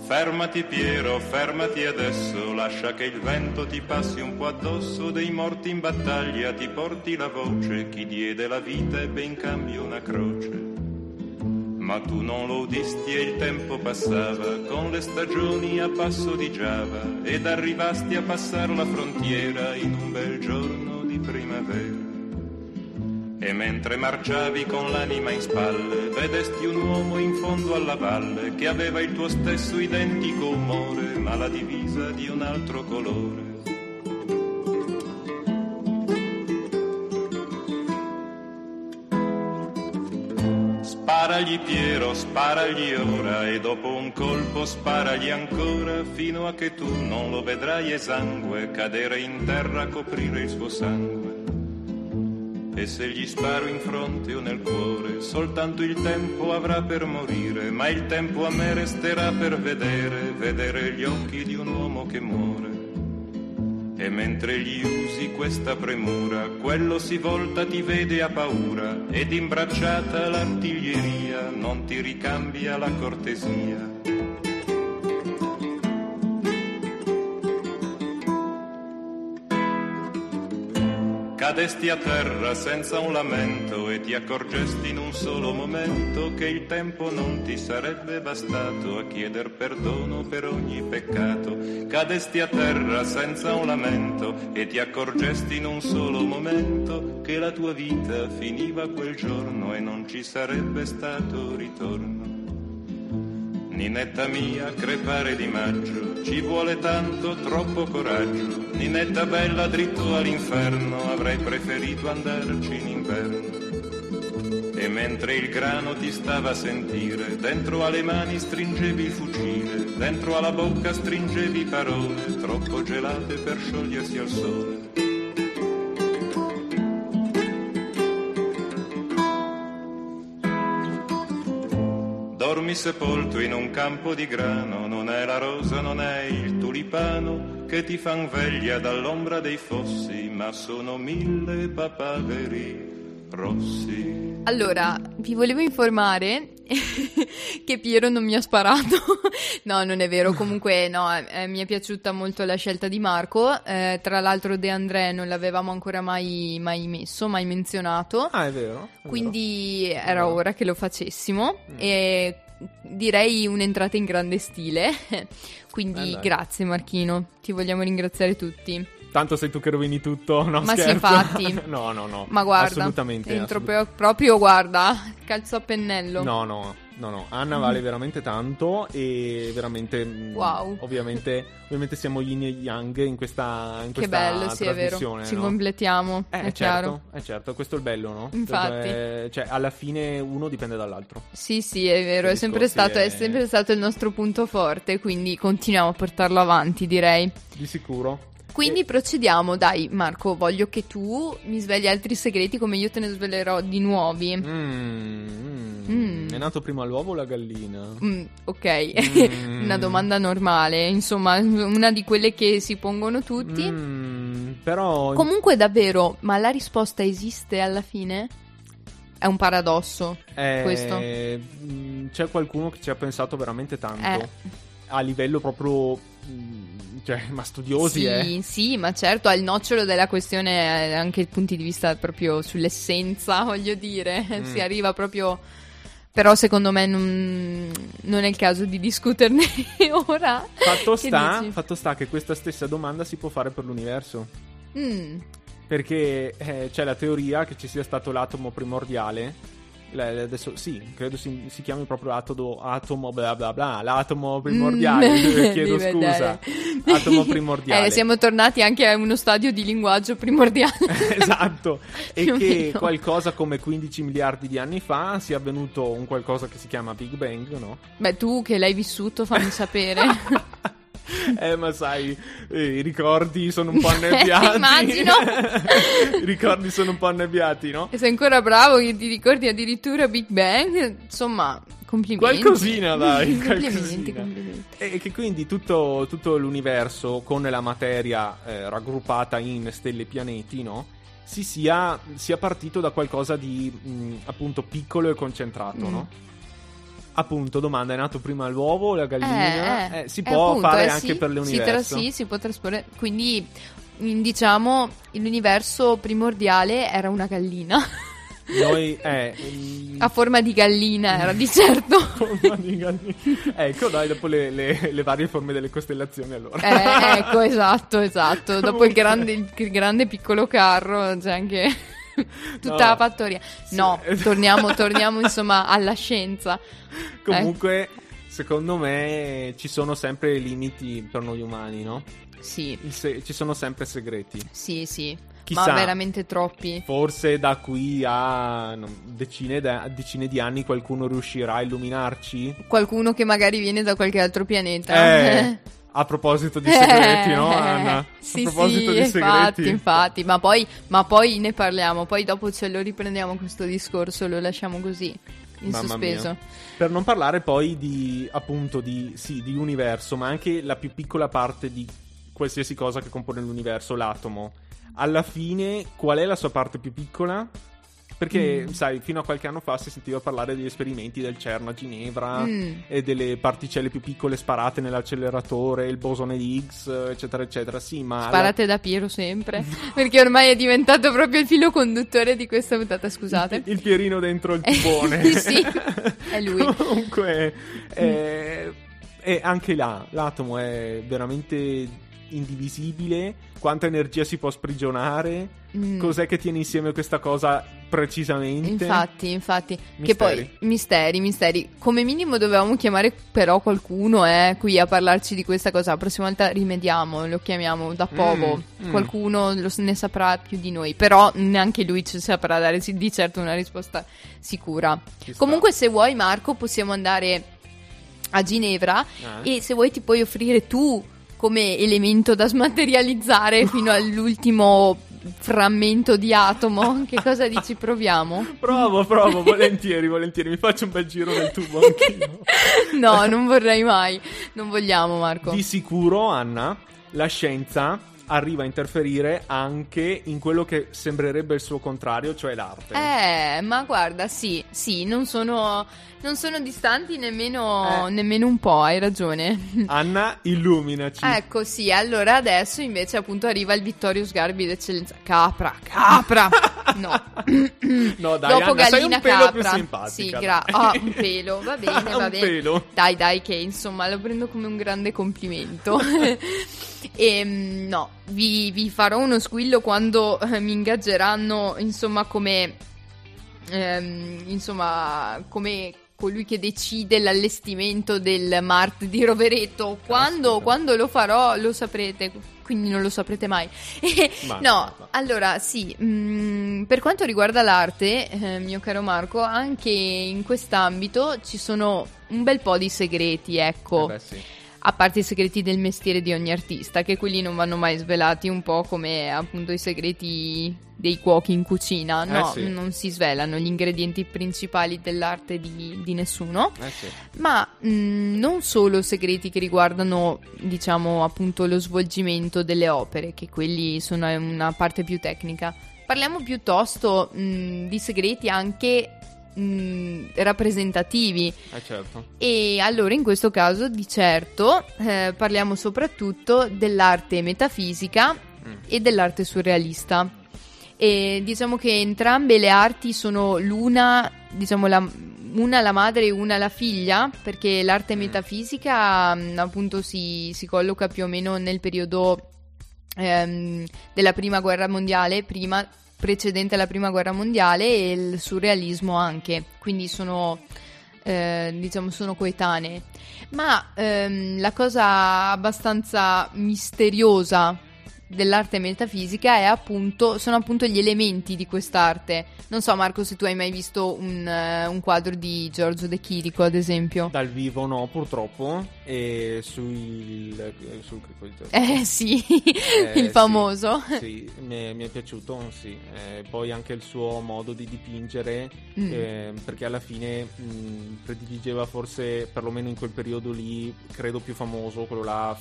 Fermati Piero, fermati adesso, lascia che il vento ti passi un po' addosso, dei morti in battaglia ti porti la voce, chi diede la vita ebbe in cambio una croce. Ma tu non lo udisti e il tempo passava, con le stagioni a passo di Giava, ed arrivasti a passare la frontiera in un bel giorno di primavera. E mentre marciavi con l'anima in spalle, vedesti un uomo in fondo alla valle che aveva il tuo stesso identico umore, ma la divisa di un altro colore. Sparagli Piero, sparagli ora e dopo un colpo sparagli ancora fino a che tu non lo vedrai esangue cadere in terra a coprire il suo sangue. E se gli sparo in fronte o nel cuore, soltanto il tempo avrà per morire, ma il tempo a me resterà per vedere, vedere gli occhi di un uomo che muore. E mentre gli usi questa premura, quello si volta, ti vede a paura, ed imbracciata l'artiglieria non ti ricambia la cortesia. Cadesti a terra senza un lamento e ti accorgesti in un solo momento che il tempo non ti sarebbe bastato a chieder perdono per ogni peccato. Cadesti a terra senza un lamento e ti accorgesti in un solo momento che la tua vita finiva quel giorno e non ci sarebbe stato ritorno. Ninetta mia, crepare di maggio, ci vuole tanto, troppo coraggio. Ninetta bella, dritto all'inferno, avrei preferito andarci in inverno. E mentre il grano ti stava a sentire, dentro alle mani stringevi il fucile, dentro alla bocca stringevi parole, troppo gelate per sciogliersi al sole. Sepolto in un campo di grano, non è la rosa, non è il tulipano che ti fan veglia dall'ombra dei fossi, ma sono mille papaveri rossi. Allora, vi volevo informare che Piero non mi ha sparato. no, non è vero. Comunque, no, eh, mi è piaciuta molto la scelta di Marco. Eh, tra l'altro, De André non l'avevamo ancora mai, mai messo, mai menzionato. Ah, è vero. è Quindi era ora che lo facessimo. E direi un'entrata in grande stile. Quindi Eh, grazie, Marchino. Ti vogliamo ringraziare tutti. Tanto sei tu che rovini tutto. No, Ma sì, scherzo. infatti. no, no, no. Ma guarda, Assolutamente. entro assolut- pro- proprio, guarda, calzo a pennello. No, no, no, no. Anna vale veramente tanto e veramente. mm, Wow. Ovviamente, ovviamente siamo yin e yang in questa, in Che questa bello, sì, è vero. Ci no? completiamo, Eh, è certo, chiaro. eh, certo, questo è il bello, no? Infatti. Cioè, cioè, alla fine uno dipende dall'altro. Sì, sì, è vero, è sempre, stato, è è- sempre stato il nostro punto forte, quindi continuiamo a portarlo avanti, direi. Di sicuro. Quindi procediamo, dai Marco, voglio che tu mi svegli altri segreti come io te ne svelerò di nuovi. Mm, mm. Mm. È nato prima l'uovo o la gallina? Mm, ok, Mm. una domanda normale, insomma, una di quelle che si pongono tutti. Mm, però. Comunque davvero, ma la risposta esiste alla fine? È un paradosso eh, questo. C'è qualcuno che ci ha pensato veramente tanto. Eh. A livello proprio mm, cioè, ma studiosi, sì, eh. sì, ma certo, al nocciolo della questione, eh, anche punti di vista proprio sull'essenza, voglio dire, Mm. si arriva proprio... Però secondo me non, non è il caso di discuterne ora. Fatto sta, fatto sta che questa stessa domanda si può fare per l'universo. Mm, Perché eh, c'è la teoria che ci sia stato l'atomo primordiale. Adesso sì, credo si, si chiami proprio atomo, atomo bla bla bla, l'atomo primordiale. Mm. Chiedo scusa. Atomo primordiale. Eh, siamo tornati anche a uno stadio di linguaggio primordiale. esatto. E che qualcosa come 15 miliardi di anni fa sia avvenuto un qualcosa che si chiama Big Bang, no? Beh, tu che l'hai vissuto, fammi sapere. Eh, ma sai, i ricordi sono un po' annebbiati. Immagino. I ricordi sono un po' annebbiati, no? E sei ancora bravo che ti ricordi addirittura Big Bang. Insomma, complimenti. Qualcosina, dai, complimenti, qualcosina. complimenti. E che quindi tutto, tutto l'universo con la materia eh, raggruppata in stelle e pianeti, no? Si sia, sia partito da qualcosa di mh, appunto piccolo e concentrato, Mm. no? Appunto, domanda: è nato prima l'uovo o la gallina? Eh, eh, Eh, si eh, può appunto, fare eh, anche sì, per Si, l'universo. sì, si può trasporre. Quindi, in- diciamo, l'universo primordiale era una gallina. Noi, eh, A forma di gallina era di certo. forma di gallina. ecco, dai, dopo le, le- le varie forme delle costellazioni, allora. Eh, ecco, esatto, esatto. Dopo il grande, il grande piccolo carro c'è anche tutta No. la fattoria. Sì. No, torniamo, torniamo insomma alla scienza. Comunque, secondo me ci sono sempre limiti per noi umani, no? Sì, se- ci sono sempre segreti. sì, sì. Chissà. Ma veramente troppi. Forse da qui a decine, da- decine di anni qualcuno riuscirà a illuminarci. Qualcuno che magari viene da qualche altro pianeta. Eh, a proposito di segreti, no, Anna? Sì, a proposito sì, di infatti, segreti. infatti, ma poi, ma poi ne parliamo, poi dopo ce lo riprendiamo questo discorso, lo lasciamo così, in Mamma sospeso. mia. Per non parlare poi di, appunto, di, sì, di universo, ma anche la più piccola parte di qualsiasi cosa che compone l'universo, l'atomo. Alla fine, qual è la sua parte più piccola? Perché, Mm. sai, fino a qualche anno fa si sentiva parlare degli esperimenti del CERN a Ginevra Mm. e delle particelle più piccole sparate nell'acceleratore, il bosone di Higgs, eccetera, eccetera. Sì, ma... Sparate da Piero sempre, perché ormai è diventato proprio il filo conduttore di questa puntata, scusate. Il pierino dentro il tubone. Sì, è lui. Comunque, eh, e anche là, l'atomo è veramente indivisibile. Quanta energia si può sprigionare? Mm. Cos'è che tiene insieme questa cosa precisamente? Infatti, infatti, che Misteri. poi misteri, misteri. Come minimo dovevamo chiamare però qualcuno eh, qui a parlarci di questa cosa. La prossima volta rimediamo, lo chiamiamo da poco. Mm, mm. Qualcuno lo s- ne saprà più di noi, però neanche lui ci saprà dare di certo una risposta sicura. Comunque, se vuoi, Marco, possiamo andare a Ginevra Eh? e se vuoi ti puoi offrire tu come elemento da smaterializzare fino all'ultimo frammento di atomo. Che cosa dici? Proviamo? Provo, provo, volentieri, volentieri. Mi faccio un bel giro nel tubo anch'io. No, non vorrei mai. Non vogliamo, Marco. Di sicuro, Anna, la scienza arriva a interferire anche in quello che sembrerebbe il suo contrario, cioè l'arte. Eh, ma guarda, sì, sì, non sono, non sono distanti nemmeno, Eh. nemmeno un po', hai ragione. Anna, illuminaci. Ecco, sì, allora adesso invece appunto arriva il Vittorio Sgarbi d'eccellenza. Capra, capra! No. No, dai, Dopo Anna, sei gallina un pelo più capra. simpatica, Sì, dai. gra- ah, un pelo, va bene, va Un bene. pelo. Dai, dai, che insomma lo prendo come un grande complimento. E mm, no, vi, vi farò uno squillo quando eh, mi ingaggeranno, insomma, come ehm, insomma, come colui che decide l'allestimento del Mart di Rovereto. Quando, quando lo farò lo saprete, quindi non lo saprete mai. Ma- no, ma- allora sì, mm, per quanto riguarda l'arte, eh, mio caro Marco, anche in quest'ambito ci sono un bel po' di segreti, ecco. Eh beh, sì. A parte i segreti del mestiere di ogni artista, che quelli non vanno mai svelati, un po' come appunto i segreti dei cuochi in cucina. No, Eh sì. non si svelano gli ingredienti principali dell'arte di, di nessuno. Eh sì. Ma mh, non solo segreti che riguardano, diciamo, appunto lo svolgimento delle opere, che quelli sono una parte più tecnica. Parliamo piuttosto mh, di segreti anche mh, rappresentativi. Eh certo. E allora in questo caso di certo eh, parliamo soprattutto dell'arte metafisica Mm. e dell'arte surrealista. E diciamo che entrambe le arti sono l'una, diciamo la, una la madre e una la figlia, perché l'arte metafisica mh, appunto si, si colloca più o meno nel periodo ehm, della prima guerra mondiale, prima, precedente alla prima guerra mondiale, e il surrealismo anche, quindi sono, eh, diciamo, sono coetanee. Ma ehm, la cosa abbastanza misteriosa dell'arte metafisica è appunto, sono appunto gli elementi di quest'arte. Non so Marco se tu hai mai visto un, eh, un quadro di Giorgio De Chirico ad esempio. Dal vivo no, purtroppo. E sul, eh, sul Crico di Giorgio. Eh sì, Eh, il sì, famoso. Sì, mi è, mi è piaciuto, sì. Eh, poi anche il suo modo di dipingere, Mm. eh, perché alla fine mh, prediligeva forse, perlomeno in quel periodo lì, credo più famoso, quello là,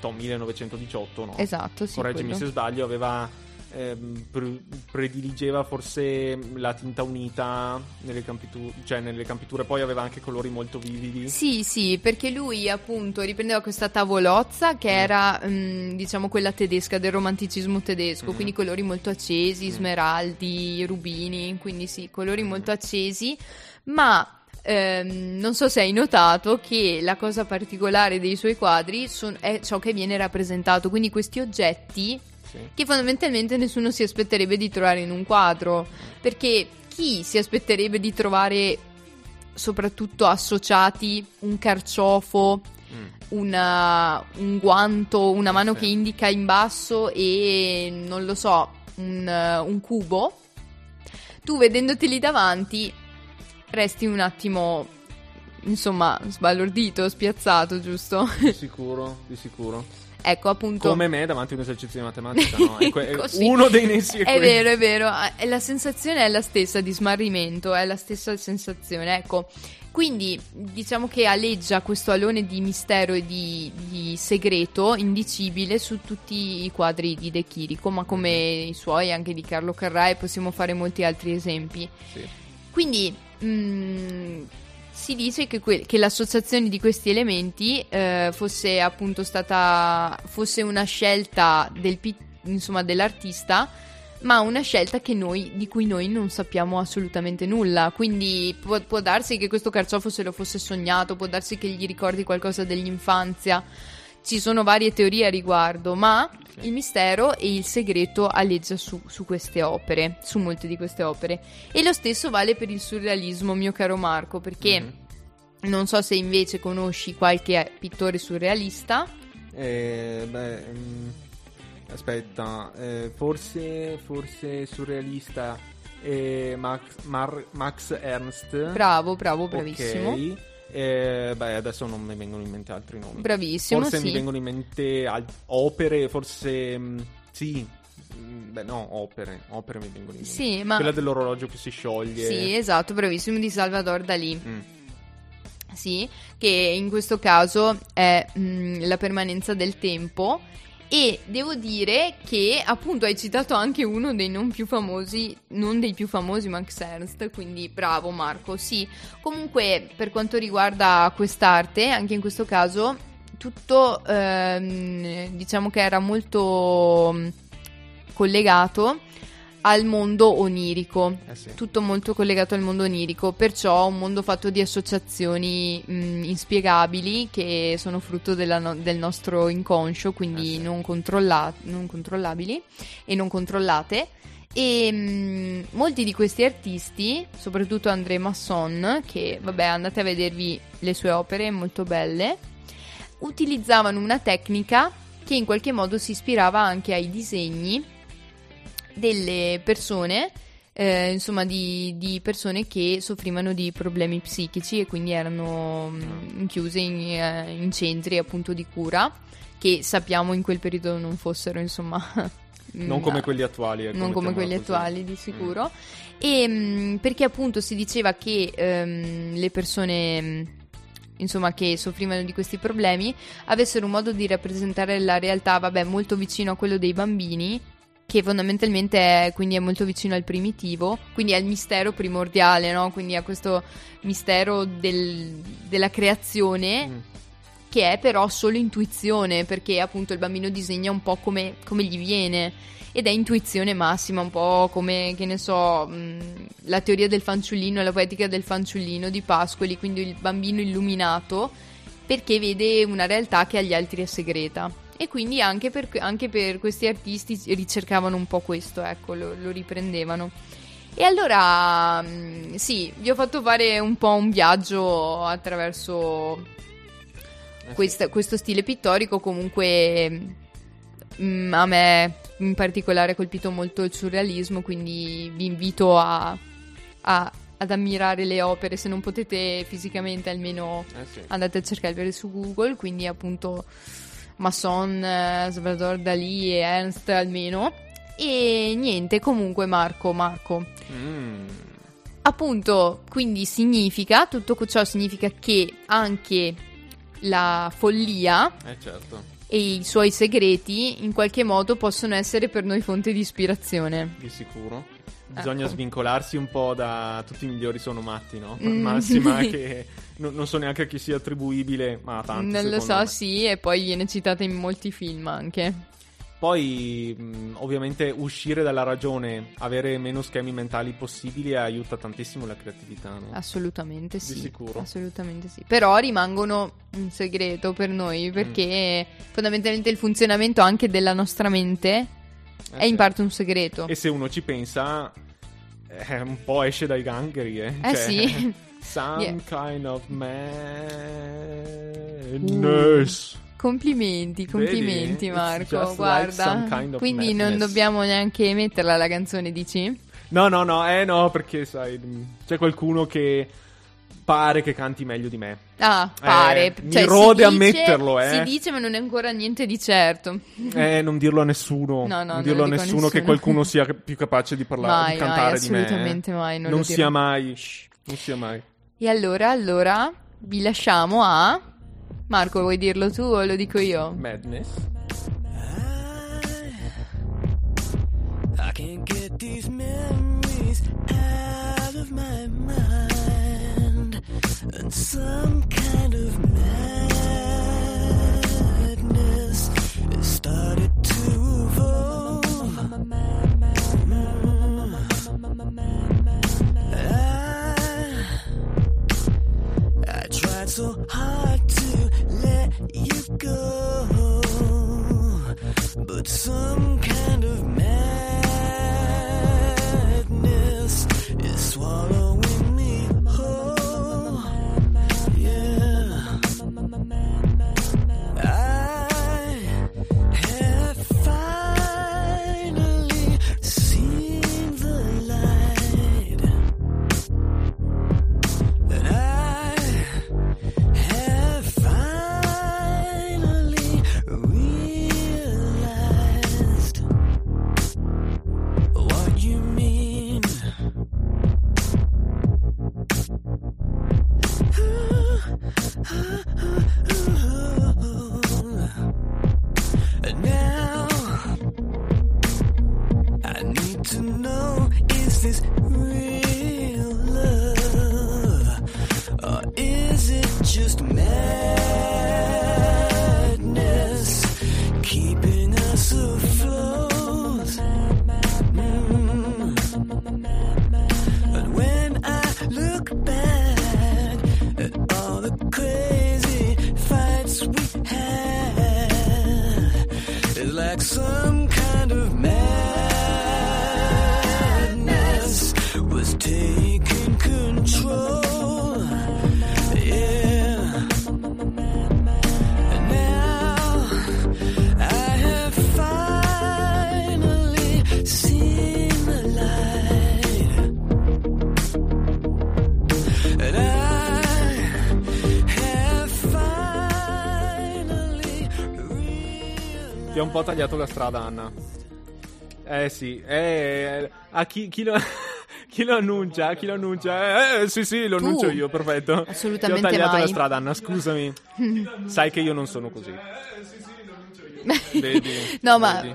to, 1918, no? Esatto, sì. Correggimi quello. se sbaglio, aveva... ehm, pre- prediligeva forse la tinta unita nelle, campitu- cioè nelle campiture, poi aveva anche colori molto vividi. Sì, sì, perché lui appunto riprendeva questa tavolozza che Mm. era, mm, diciamo, quella tedesca, del romanticismo tedesco, Mm. quindi colori molto accesi, Mm. smeraldi, rubini, quindi sì, colori molto accesi, ma ehm, non so se hai notato che la cosa particolare dei suoi quadri son- è ciò che viene rappresentato, quindi questi oggetti Sì. che fondamentalmente nessuno si aspetterebbe di trovare in un quadro, perché chi si aspetterebbe di trovare soprattutto associati un carciofo, Mm. una- un guanto, una mano Sì. che indica in basso e non lo so, un, eh, un cubo, tu vedendoti lì davanti resti un attimo, insomma, sbalordito, spiazzato, giusto? Di sicuro, di sicuro. ecco appunto. Come me davanti a un esercizio di matematica, no? È que- uno dei nessi è, È vero, è vero, ah, e la sensazione è la stessa di smarrimento, è la stessa sensazione, ecco. Quindi diciamo che aleggia questo alone di mistero e di, di segreto indicibile su tutti i quadri di De Chirico, ma come i suoi anche di Carlo Carrai, possiamo fare molti altri esempi. Sì. Quindi mm, si dice che, que- che l'associazione di questi elementi eh, fosse appunto stata fosse una scelta del insomma, dell'artista, ma una scelta noi, di cui noi non sappiamo assolutamente nulla. Quindi può, può darsi che questo carciofo se lo fosse sognato, può darsi che gli ricordi qualcosa dell'infanzia. Ci sono varie teorie a riguardo, ma il mistero e il segreto aleggia su, su queste opere, su molte di queste opere. E lo stesso vale per il surrealismo, mio caro Marco, perché Mhm. non so se invece conosci qualche pittore surrealista. Eh, beh, mm, aspetta, eh, forse, forse surrealista eh, Max, Mar- Max Ernst. Bravo, bravo, bravissimo. Ok. Eh, beh, adesso non mi vengono in mente altri nomi. Bravissimo, Forse sì. mi vengono in mente al- opere, forse mm, sì. Mm, Beh, no, opere, opere mi vengono in mente. Sì, ma Quella dell'orologio che si scioglie. Sì, esatto, bravissimo di Salvador Dalì. Mm, Sì, che in questo caso è mm, la permanenza del tempo. E devo dire che appunto hai citato anche uno dei non più famosi, non dei più famosi Max Ernst, quindi bravo Marco, sì. Comunque per quanto riguarda quest'arte, anche in questo caso, tutto ehm, diciamo che era molto collegato al mondo onirico eh sì. tutto molto collegato al mondo onirico, perciò un mondo fatto di associazioni mh, inspiegabili che sono frutto no- del nostro inconscio, quindi Eh sì. non, controlla- non controllabili e non controllate. E mh, molti di questi artisti, soprattutto André Masson, che vabbè andate a vedervi le sue opere molto belle, utilizzavano una tecnica che in qualche modo si ispirava anche ai disegni delle persone, eh, insomma di, di persone che soffrivano di problemi psichici e quindi erano mm, chiuse in, eh, in centri appunto di cura che sappiamo in quel periodo non fossero insomma Non mm, come quelli attuali. ecco, non come quelli così. attuali di sicuro e mh, perché appunto si diceva che ehm, le persone insomma che soffrivano di questi problemi avessero un modo di rappresentare la realtà vabbè molto vicino a quello dei bambini che fondamentalmente è, quindi è molto vicino al primitivo, quindi al mistero primordiale, no? Quindi a questo mistero del- della creazione Mm. che è però solo intuizione, perché appunto il bambino disegna un po' come, come gli viene. Ed è intuizione massima, un po' come, che ne so, mh, la teoria del fanciullino, la poetica del fanciullino di Pascoli, quindi il bambino illuminato, perché vede una realtà che agli altri è segreta. E quindi anche per, anche per questi artisti ricercavano un po' questo, ecco, lo, lo riprendevano. E allora, mh, sì, vi ho fatto fare un po' un viaggio attraverso Eh questa- questo stile pittorico comunque mm, a me in particolare ha colpito molto il surrealismo, quindi vi invito a, a- ad ammirare le opere, se non potete fisicamente almeno Eh sì. andate a cercarle su Google, quindi appunto Masson, eh, Salvador Dalì e Ernst almeno. E niente, comunque Marco, Marco, Mm. Appunto, quindi significa, tutto ciò significa che anche la follia Eh certo, e i suoi segreti in qualche modo possono essere per noi fonte di ispirazione. di sicuro. Bisogna Ecco. svincolarsi un po' da tutti i migliori sono matti, no? Mm. Massima che non, non so neanche a chi sia attribuibile, ma a tanti non lo so, me. sì, e poi viene citata in molti film anche. Poi, mh, ovviamente, uscire dalla ragione, avere meno schemi mentali possibili aiuta tantissimo la creatività, no? Assolutamente sì. sicuro. Assolutamente sì. Però rimangono un segreto per noi perché fondamentalmente il funzionamento anche della nostra mente Eh, è in sì. parte un segreto. E se uno ci pensa, eh, un po' esce dai gangheri, eh? Eh sì. Some Yeah. kind of madness. Complimenti, complimenti Vedi? Marco, guarda. like kind of Quindi non madness. dobbiamo neanche metterla la canzone, dici? No, no, no, eh no, perché sai, c'è qualcuno che pare che canti meglio di me. Ah, pare. Eh, mi Cioè, si rode dice- ammetterlo, eh. Si dice, ma non è ancora niente di certo. Eh, non dirlo a nessuno. No, no, non non dirlo lo a a nessuno che nessuno. qualcuno sia più capace di parlare, Mai, di mai, cantare di me. eh. assolutamente mai, non lo sia mai. Non sia mai. E allora, allora, vi lasciamo a... Marco, vuoi dirlo tu o lo dico io? Madness. I can't get these memories out of my mind. And some kind of madness has started to evolve. I, I tried so hard to you go, but some kind of madness is swallowing un po' tagliato la strada, Anna. Eh sì, eh, a chi, chi lo, chi lo annuncia? Chi lo annuncia? Eh, sì, sì, lo Tu. annuncio io, perfetto. Assolutamente Ti ho tagliato mai. la strada, Anna, scusami. Sai che io non sono così. Vedi? no, ma Vedi?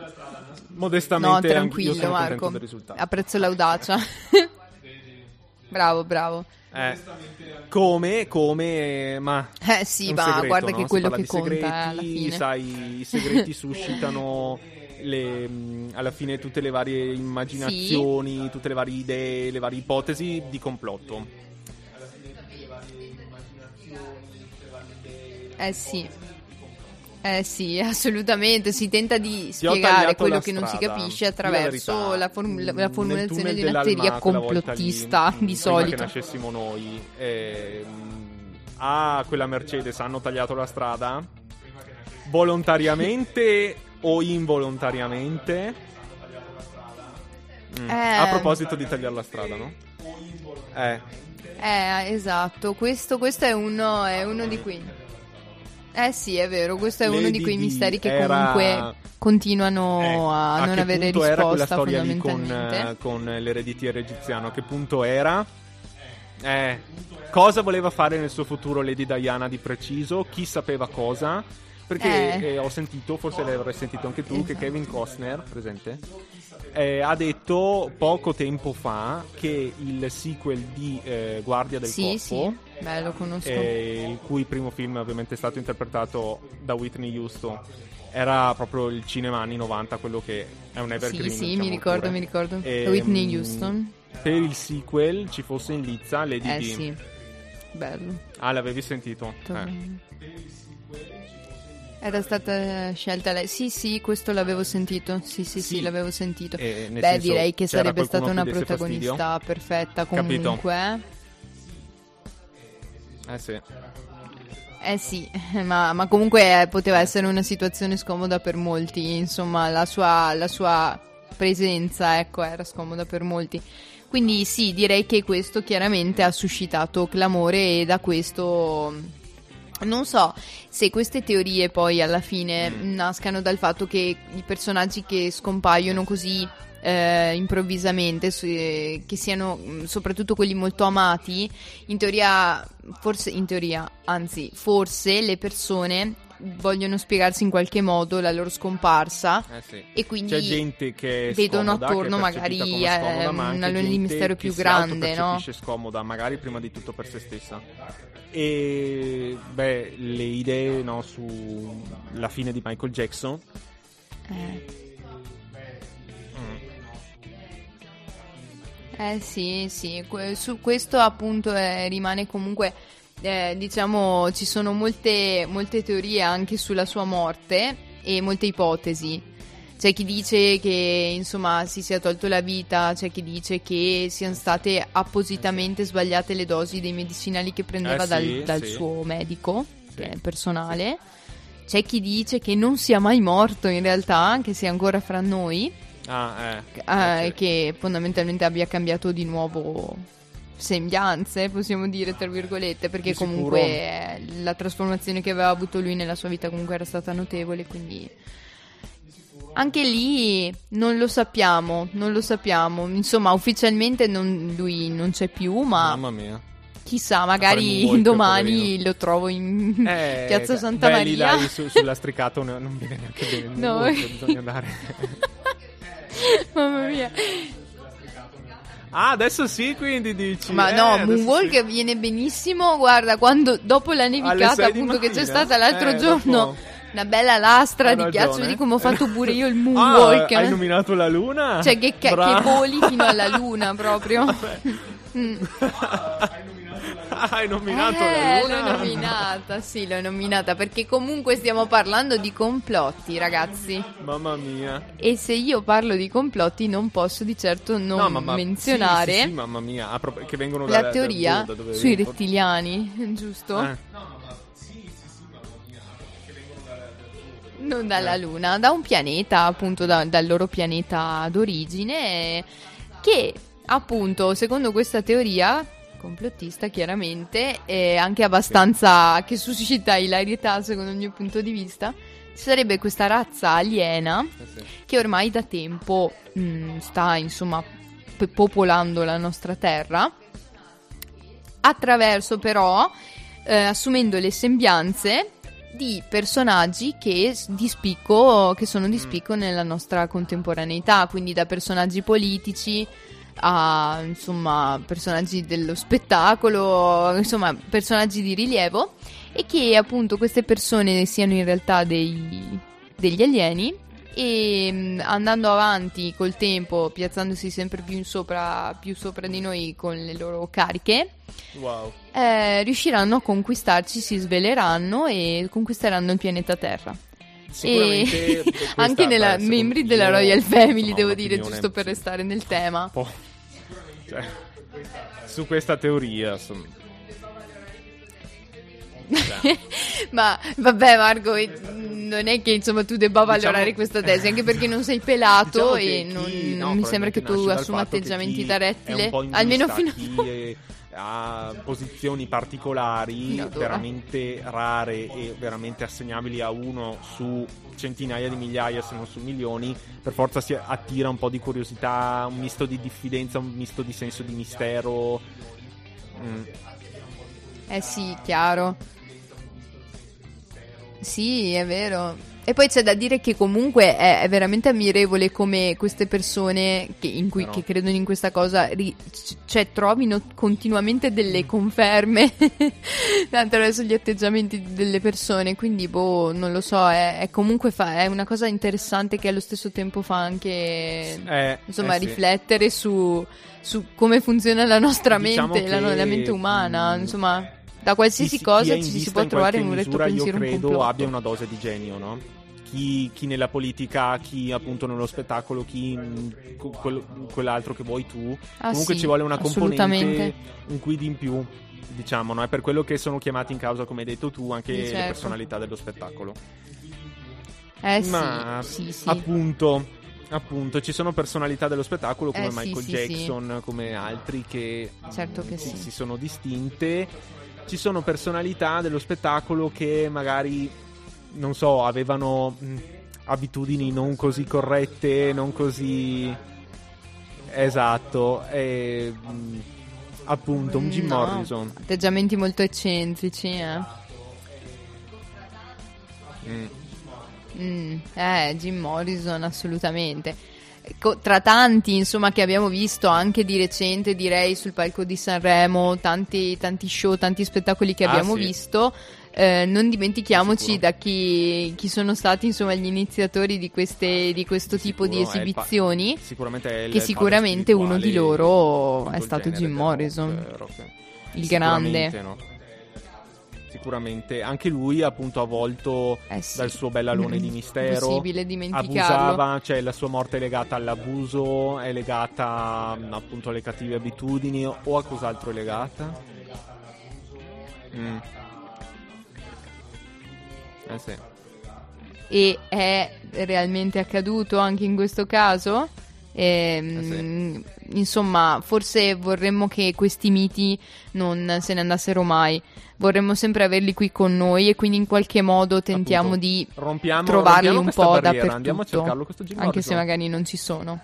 modestamente No, tranquillo Marco. del risultato. Apprezzo l'audacia. bravo, bravo. Eh, come, come, ma... Eh sì, ma segreto, guarda no? che quello che conta segreti, sai, i segreti suscitano le, alla fine tutte le varie immaginazioni, tutte le varie idee, le varie ipotesi di complotto. Eh sì. Eh sì, assolutamente, si tenta di Ti spiegare quello che non si capisce la attraverso la, form- la- formulazione di una teoria lì, complottista mh, di Prima solito. che nascessimo noi, ehm, a quella Mercedes hanno tagliato la strada volontariamente o involontariamente. Mm. Eh. A proposito di tagliare la strada, no? Eh, Eh, esatto, questo, questo è, uno, è uno di quei... Eh sì, è vero, questo è uno di Lady quei misteri che era- comunque continuano eh, a, non che avere punto era quella risposta storia lì con, eh, con l'ereditiere egiziano? A che punto era? Eh, cosa voleva fare nel suo futuro Lady Diana di preciso? Chi sapeva cosa? Perché Eh. eh, ho sentito, forse l'avrai sentito anche tu, che Esatto. Kevin Costner, presente, eh, ha detto poco tempo fa che il sequel di eh, Guardia del Sì, Corpo, sì, beh, lo conosco. eh, il cui primo film ovviamente è stato interpretato da Whitney Houston, era proprio il cinema anni 90, quello che è un evergreen. sì, sì, diciamo mi ricordo, pure. mi ricordo. Ehm, Whitney Houston. Per il sequel ci fosse in lizza Lady Eh Di. sì, bello. Ah, l'avevi sentito? Eh. Era stata scelta lei. Sì, sì, questo l'avevo sentito. Sì, sì, sì, Sì. l'avevo sentito. E, nel Beh, senso, direi che sarebbe stata una protagonista perfetta Capito. comunque. fastidio? Eh sì. Eh sì, ma, ma comunque eh, poteva essere una situazione scomoda per molti, insomma la sua, la sua presenza ecco, era scomoda per molti. Quindi sì, direi che questo chiaramente ha suscitato clamore e da questo non so se queste teorie poi alla fine Mm. nascano dal fatto che i personaggi che scompaiono così eh, improvvisamente, eh, che siano mh, soprattutto quelli molto amati, in teoria, forse, in teoria, anzi, forse le persone vogliono spiegarsi in qualche modo la loro scomparsa Eh sì. e quindi C'è gente che vedono scomoda, attorno che magari, come scomoda, eh, ma una luna di mistero più grande, no? scomoda, magari prima di tutto per se stessa. E beh, le idee no, sulla fine di Michael Jackson Eh. Eh sì, sì, que- su questo appunto eh, rimane comunque, eh, diciamo, ci sono molte, molte teorie anche sulla sua morte e molte ipotesi. C'è chi dice che insomma si sia tolto la vita, c'è chi dice che siano state appositamente sbagliate le dosi dei medicinali che prendeva Eh dal, sì, dal sì. suo medico. Che è personale. C'è chi dice che non sia mai morto in realtà, che sia ancora fra noi Ah, eh. eh, che fondamentalmente abbia cambiato di nuovo sembianze, possiamo dire tra virgolette, perché Di comunque eh, la trasformazione che aveva avuto lui nella sua vita comunque era stata notevole, quindi anche lì non lo sappiamo, non lo sappiamo. Insomma, ufficialmente non- lui non c'è più, ma Mamma mia. Chissà, magari domani lo trovo in Eh, Piazza Santa beh, lì Maria. dai, su- sull'astricato no- non viene neanche bene. No. moonwalk, bisogna andare. Mamma mia. ah, adesso sì, quindi dici. Ma eh, no, Moonwalk sì. viene benissimo. Guarda, quando dopo la nevicata, appunto, che c'è stata l'altro Eh, giorno, dopo- una bella lastra Hai di ragione. ghiaccio. Vedi come ho fatto pure io il Ah, Moonwalk. hai nominato la luna? cioè, che, Bravo. che voli fino alla luna proprio. Mm. hai nominato la Eh, luna? l'ho nominata, sì, l'ho nominata perché comunque stiamo parlando di complotti, ragazzi. Mamma mia. E se io parlo di complotti non posso di certo non No, ma- ma- menzionare sì, sì, sì, mamma mia. Ah, proprio- che vengono la da- teoria da- da sui rettiliani, giusto? Eh. Non dalla Luna, da un pianeta, appunto da- dal loro pianeta d'origine, che appunto, secondo questa teoria complottista, chiaramente, è anche abbastanza che suscita ilarietà secondo il mio punto di vista, ci sarebbe questa razza aliena Eh che ormai da tempo mh, sta insomma p- popolando la nostra terra. Attraverso però eh, assumendo le sembianze di personaggi che, di spicco, che sono di spicco nella nostra contemporaneità, quindi da personaggi politici a insomma personaggi dello spettacolo, insomma personaggi di rilievo e che appunto queste persone siano in realtà dei- degli alieni e mh, andando avanti col tempo, piazzandosi sempre più in sopra, più sopra di noi con le loro cariche, Wow. eh, riusciranno a conquistarci, si sveleranno e conquisteranno il pianeta Terra. Sicuramente anche nella membri della Royal Family, insomma, devo dire, giusto per restare nel tema. po'. Cioè, su questa teoria, insomma. Ma vabbè, Marco, non è che insomma tu debba Diciamo- valorare questa tesi, anche perché non sei pelato Diciamo e non, chi- non no, mi sembra che tu assuma atteggiamenti da rettile, almeno fino a... chi ha posizioni particolari, veramente rare e veramente assegnabili a uno su centinaia di migliaia, se non su milioni, per forza si attira un po' di curiosità, un misto di diffidenza, un misto di senso di mistero. Mm. Eh sì, chiaro. Sì, è vero. E poi c'è da dire che comunque è, è veramente ammirevole come queste persone che, in cui, Però- che credono in questa cosa ri- c- cioè, trovino continuamente delle conferme attraverso gli atteggiamenti delle persone. Quindi, boh, non lo so, è, è comunque fa- è una cosa interessante che allo stesso tempo fa anche Eh, insomma eh sì. riflettere su, su come funziona la nostra Diciamo mente, la, che, la mente umana, mm, insomma, da qualsiasi chi, cosa chi in ci si può in trovare qualche un retto pensiero, io un credo complotto. abbia una dose di genio, no? Chi, chi nella politica, chi appunto nello spettacolo, chi in que- quel- quell'altro che vuoi tu. Ah, Comunque sì, ci vuole una componente, un quid in più, diciamo, no? È per quello che sono chiamati in causa, come hai detto tu, anche Sì, le certo. personalità dello spettacolo. Eh sì, Ma sì, sì. appunto, appunto, ci sono personalità dello spettacolo come Eh, sì, Michael sì, Jackson, come altri che Certo che si, sì. si sono distinte. Ci sono personalità dello spettacolo che magari, non so, avevano mh, abitudini non così corrette, non così... Esatto, e, mh, appunto un Jim No, Morrison. Atteggiamenti molto eccentrici, eh. Mm. Mm, eh, Jim Morrison, assolutamente. Tra tanti, insomma, che abbiamo visto anche di recente, direi, sul palco di Sanremo, tanti, tanti show, tanti spettacoli che Ah, abbiamo sì. visto. eh, non dimentichiamoci Sicuro. da chi, chi sono stati insomma gli iniziatori di, queste, di questo tipo di Sicuro è il pa- esibizioni. sicuramente che sicuramente uno di loro è stato Jim Morrison, rock, rock. il grande. no. Sicuramente anche lui appunto avvolto Eh sì. dal suo bell'alone di mistero. Impossibile dimenticarlo. Abusava, cioè la sua morte è legata all'abuso, è legata mm, appunto alle cattive abitudini o a cos'altro è legata? Mm. Eh sì. E è realmente accaduto anche in questo caso? Ehm, Insomma, forse vorremmo che questi miti non se ne andassero mai. Vorremmo sempre averli qui con noi e quindi in qualche modo tentiamo Appunto, di rompiamo, trovarli rompiamo un po' barriera, dappertutto. Andiamo a cercarlo questo Jim anche se magari non ci sono.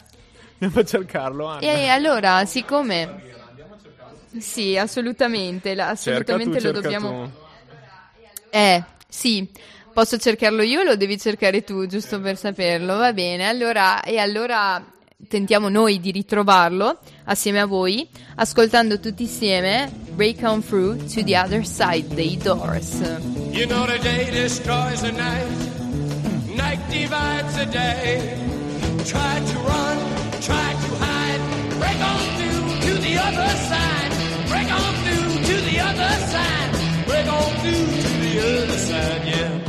Andiamo a cercarlo, Anna. E allora, siccome... Sì, assolutamente, la- Cerca tu, assolutamente lo dobbiamo... tu. Eh, sì. Posso cercarlo io o lo devi cercare tu, giusto per saperlo? Va bene. Allora, e allora tentiamo noi di ritrovarlo assieme a voi, ascoltando tutti insieme Break On Through to the Other Side dei Doors. You know the day destroys the night, night divides the day. Try to run, try to hide, break on through to the other side, break on through to the other side, break on through to the other side, yeah.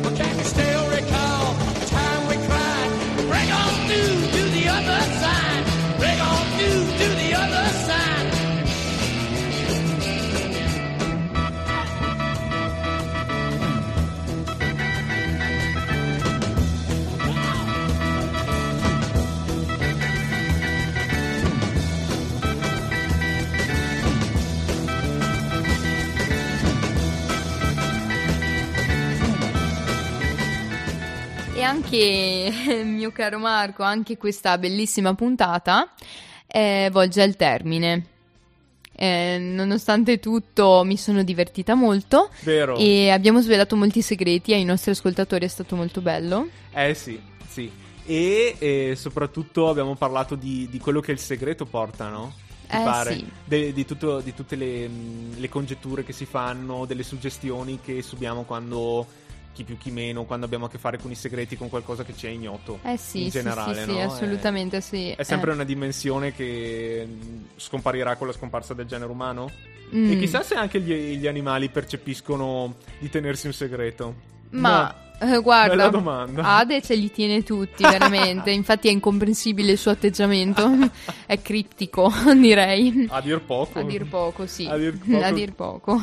E anche, mio caro Marco, anche questa bellissima puntata eh, volge al termine. Eh, nonostante tutto mi sono divertita molto Vero. e abbiamo svelato molti segreti ai nostri ascoltatori, è stato molto bello. Eh sì, sì. E, eh, soprattutto abbiamo parlato di, di quello che il segreto porta, no? Ti Eh, pare? sì. De- di, tutto- di tutte le, mh, le congetture che si fanno, delle suggestioni che subiamo quando chi più chi meno, quando abbiamo a che fare con i segreti, con qualcosa che ci è ignoto. Eh sì, in sì, generale, sì, sì, no? È- assolutamente sì. È sempre Eh. una dimensione che mh, scomparirà con la scomparsa del genere umano? Mm. E chissà se anche gli, gli animali percepiscono di tenersi un segreto. Ma No. Eh, guarda, Bella domanda. Ade ce li tiene tutti, veramente. Infatti è incomprensibile il suo atteggiamento. è criptico, direi. A dir poco. A dir poco, sì. A dir poco. A dir poco.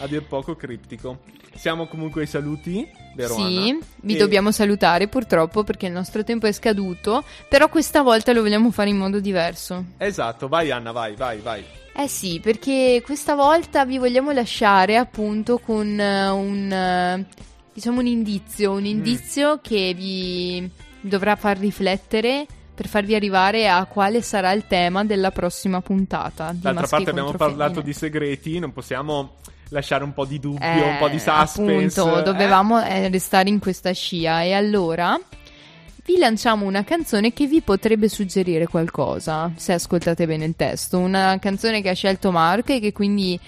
A dir poco criptico. Siamo comunque ai saluti, vero sì, vi E- dobbiamo salutare purtroppo perché il nostro tempo è scaduto. Però questa volta lo vogliamo fare in modo diverso. Esatto, vai Anna, vai, vai, vai. Eh sì, perché questa volta vi vogliamo lasciare appunto con eh, un eh, diciamo un indizio, Mm. un indizio che vi dovrà far riflettere per farvi arrivare a quale sarà il tema della prossima puntata. D'altra parte abbiamo parlato Femmine. di segreti, non possiamo lasciare un po' di dubbio, Eh, un po' di suspense. Appunto, eh? dovevamo eh, restare in questa scia e allora vi lanciamo una canzone che vi potrebbe suggerire qualcosa, se ascoltate bene il testo. Una canzone che ha scelto Marco e che quindi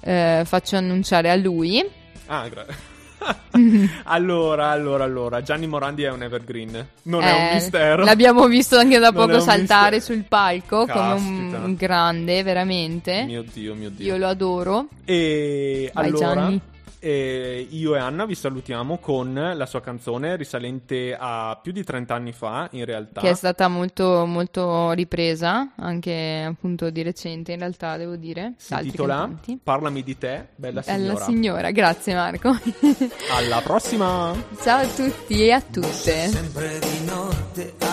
eh, faccio annunciare a lui. Ah, gra- allora, allora, allora, Gianni Morandi è un evergreen. Non è Eh, un mistero. L'abbiamo visto anche da Non è poco saltare mistero. sul palco come un, Caspita. un grande, veramente. Mio Dio, mio Dio. Io lo adoro. E Vai, allora, Gianni. Eh, io e Anna vi salutiamo con la sua canzone risalente a più di 30 anni fa, in realtà. Che è stata molto, molto ripresa, anche appunto di recente in realtà, devo dire. si intitola cantanti. Parlami di te, bella Bella signora. signora, grazie Marco. Alla prossima! Ciao a tutti e a tutte. sempre di notte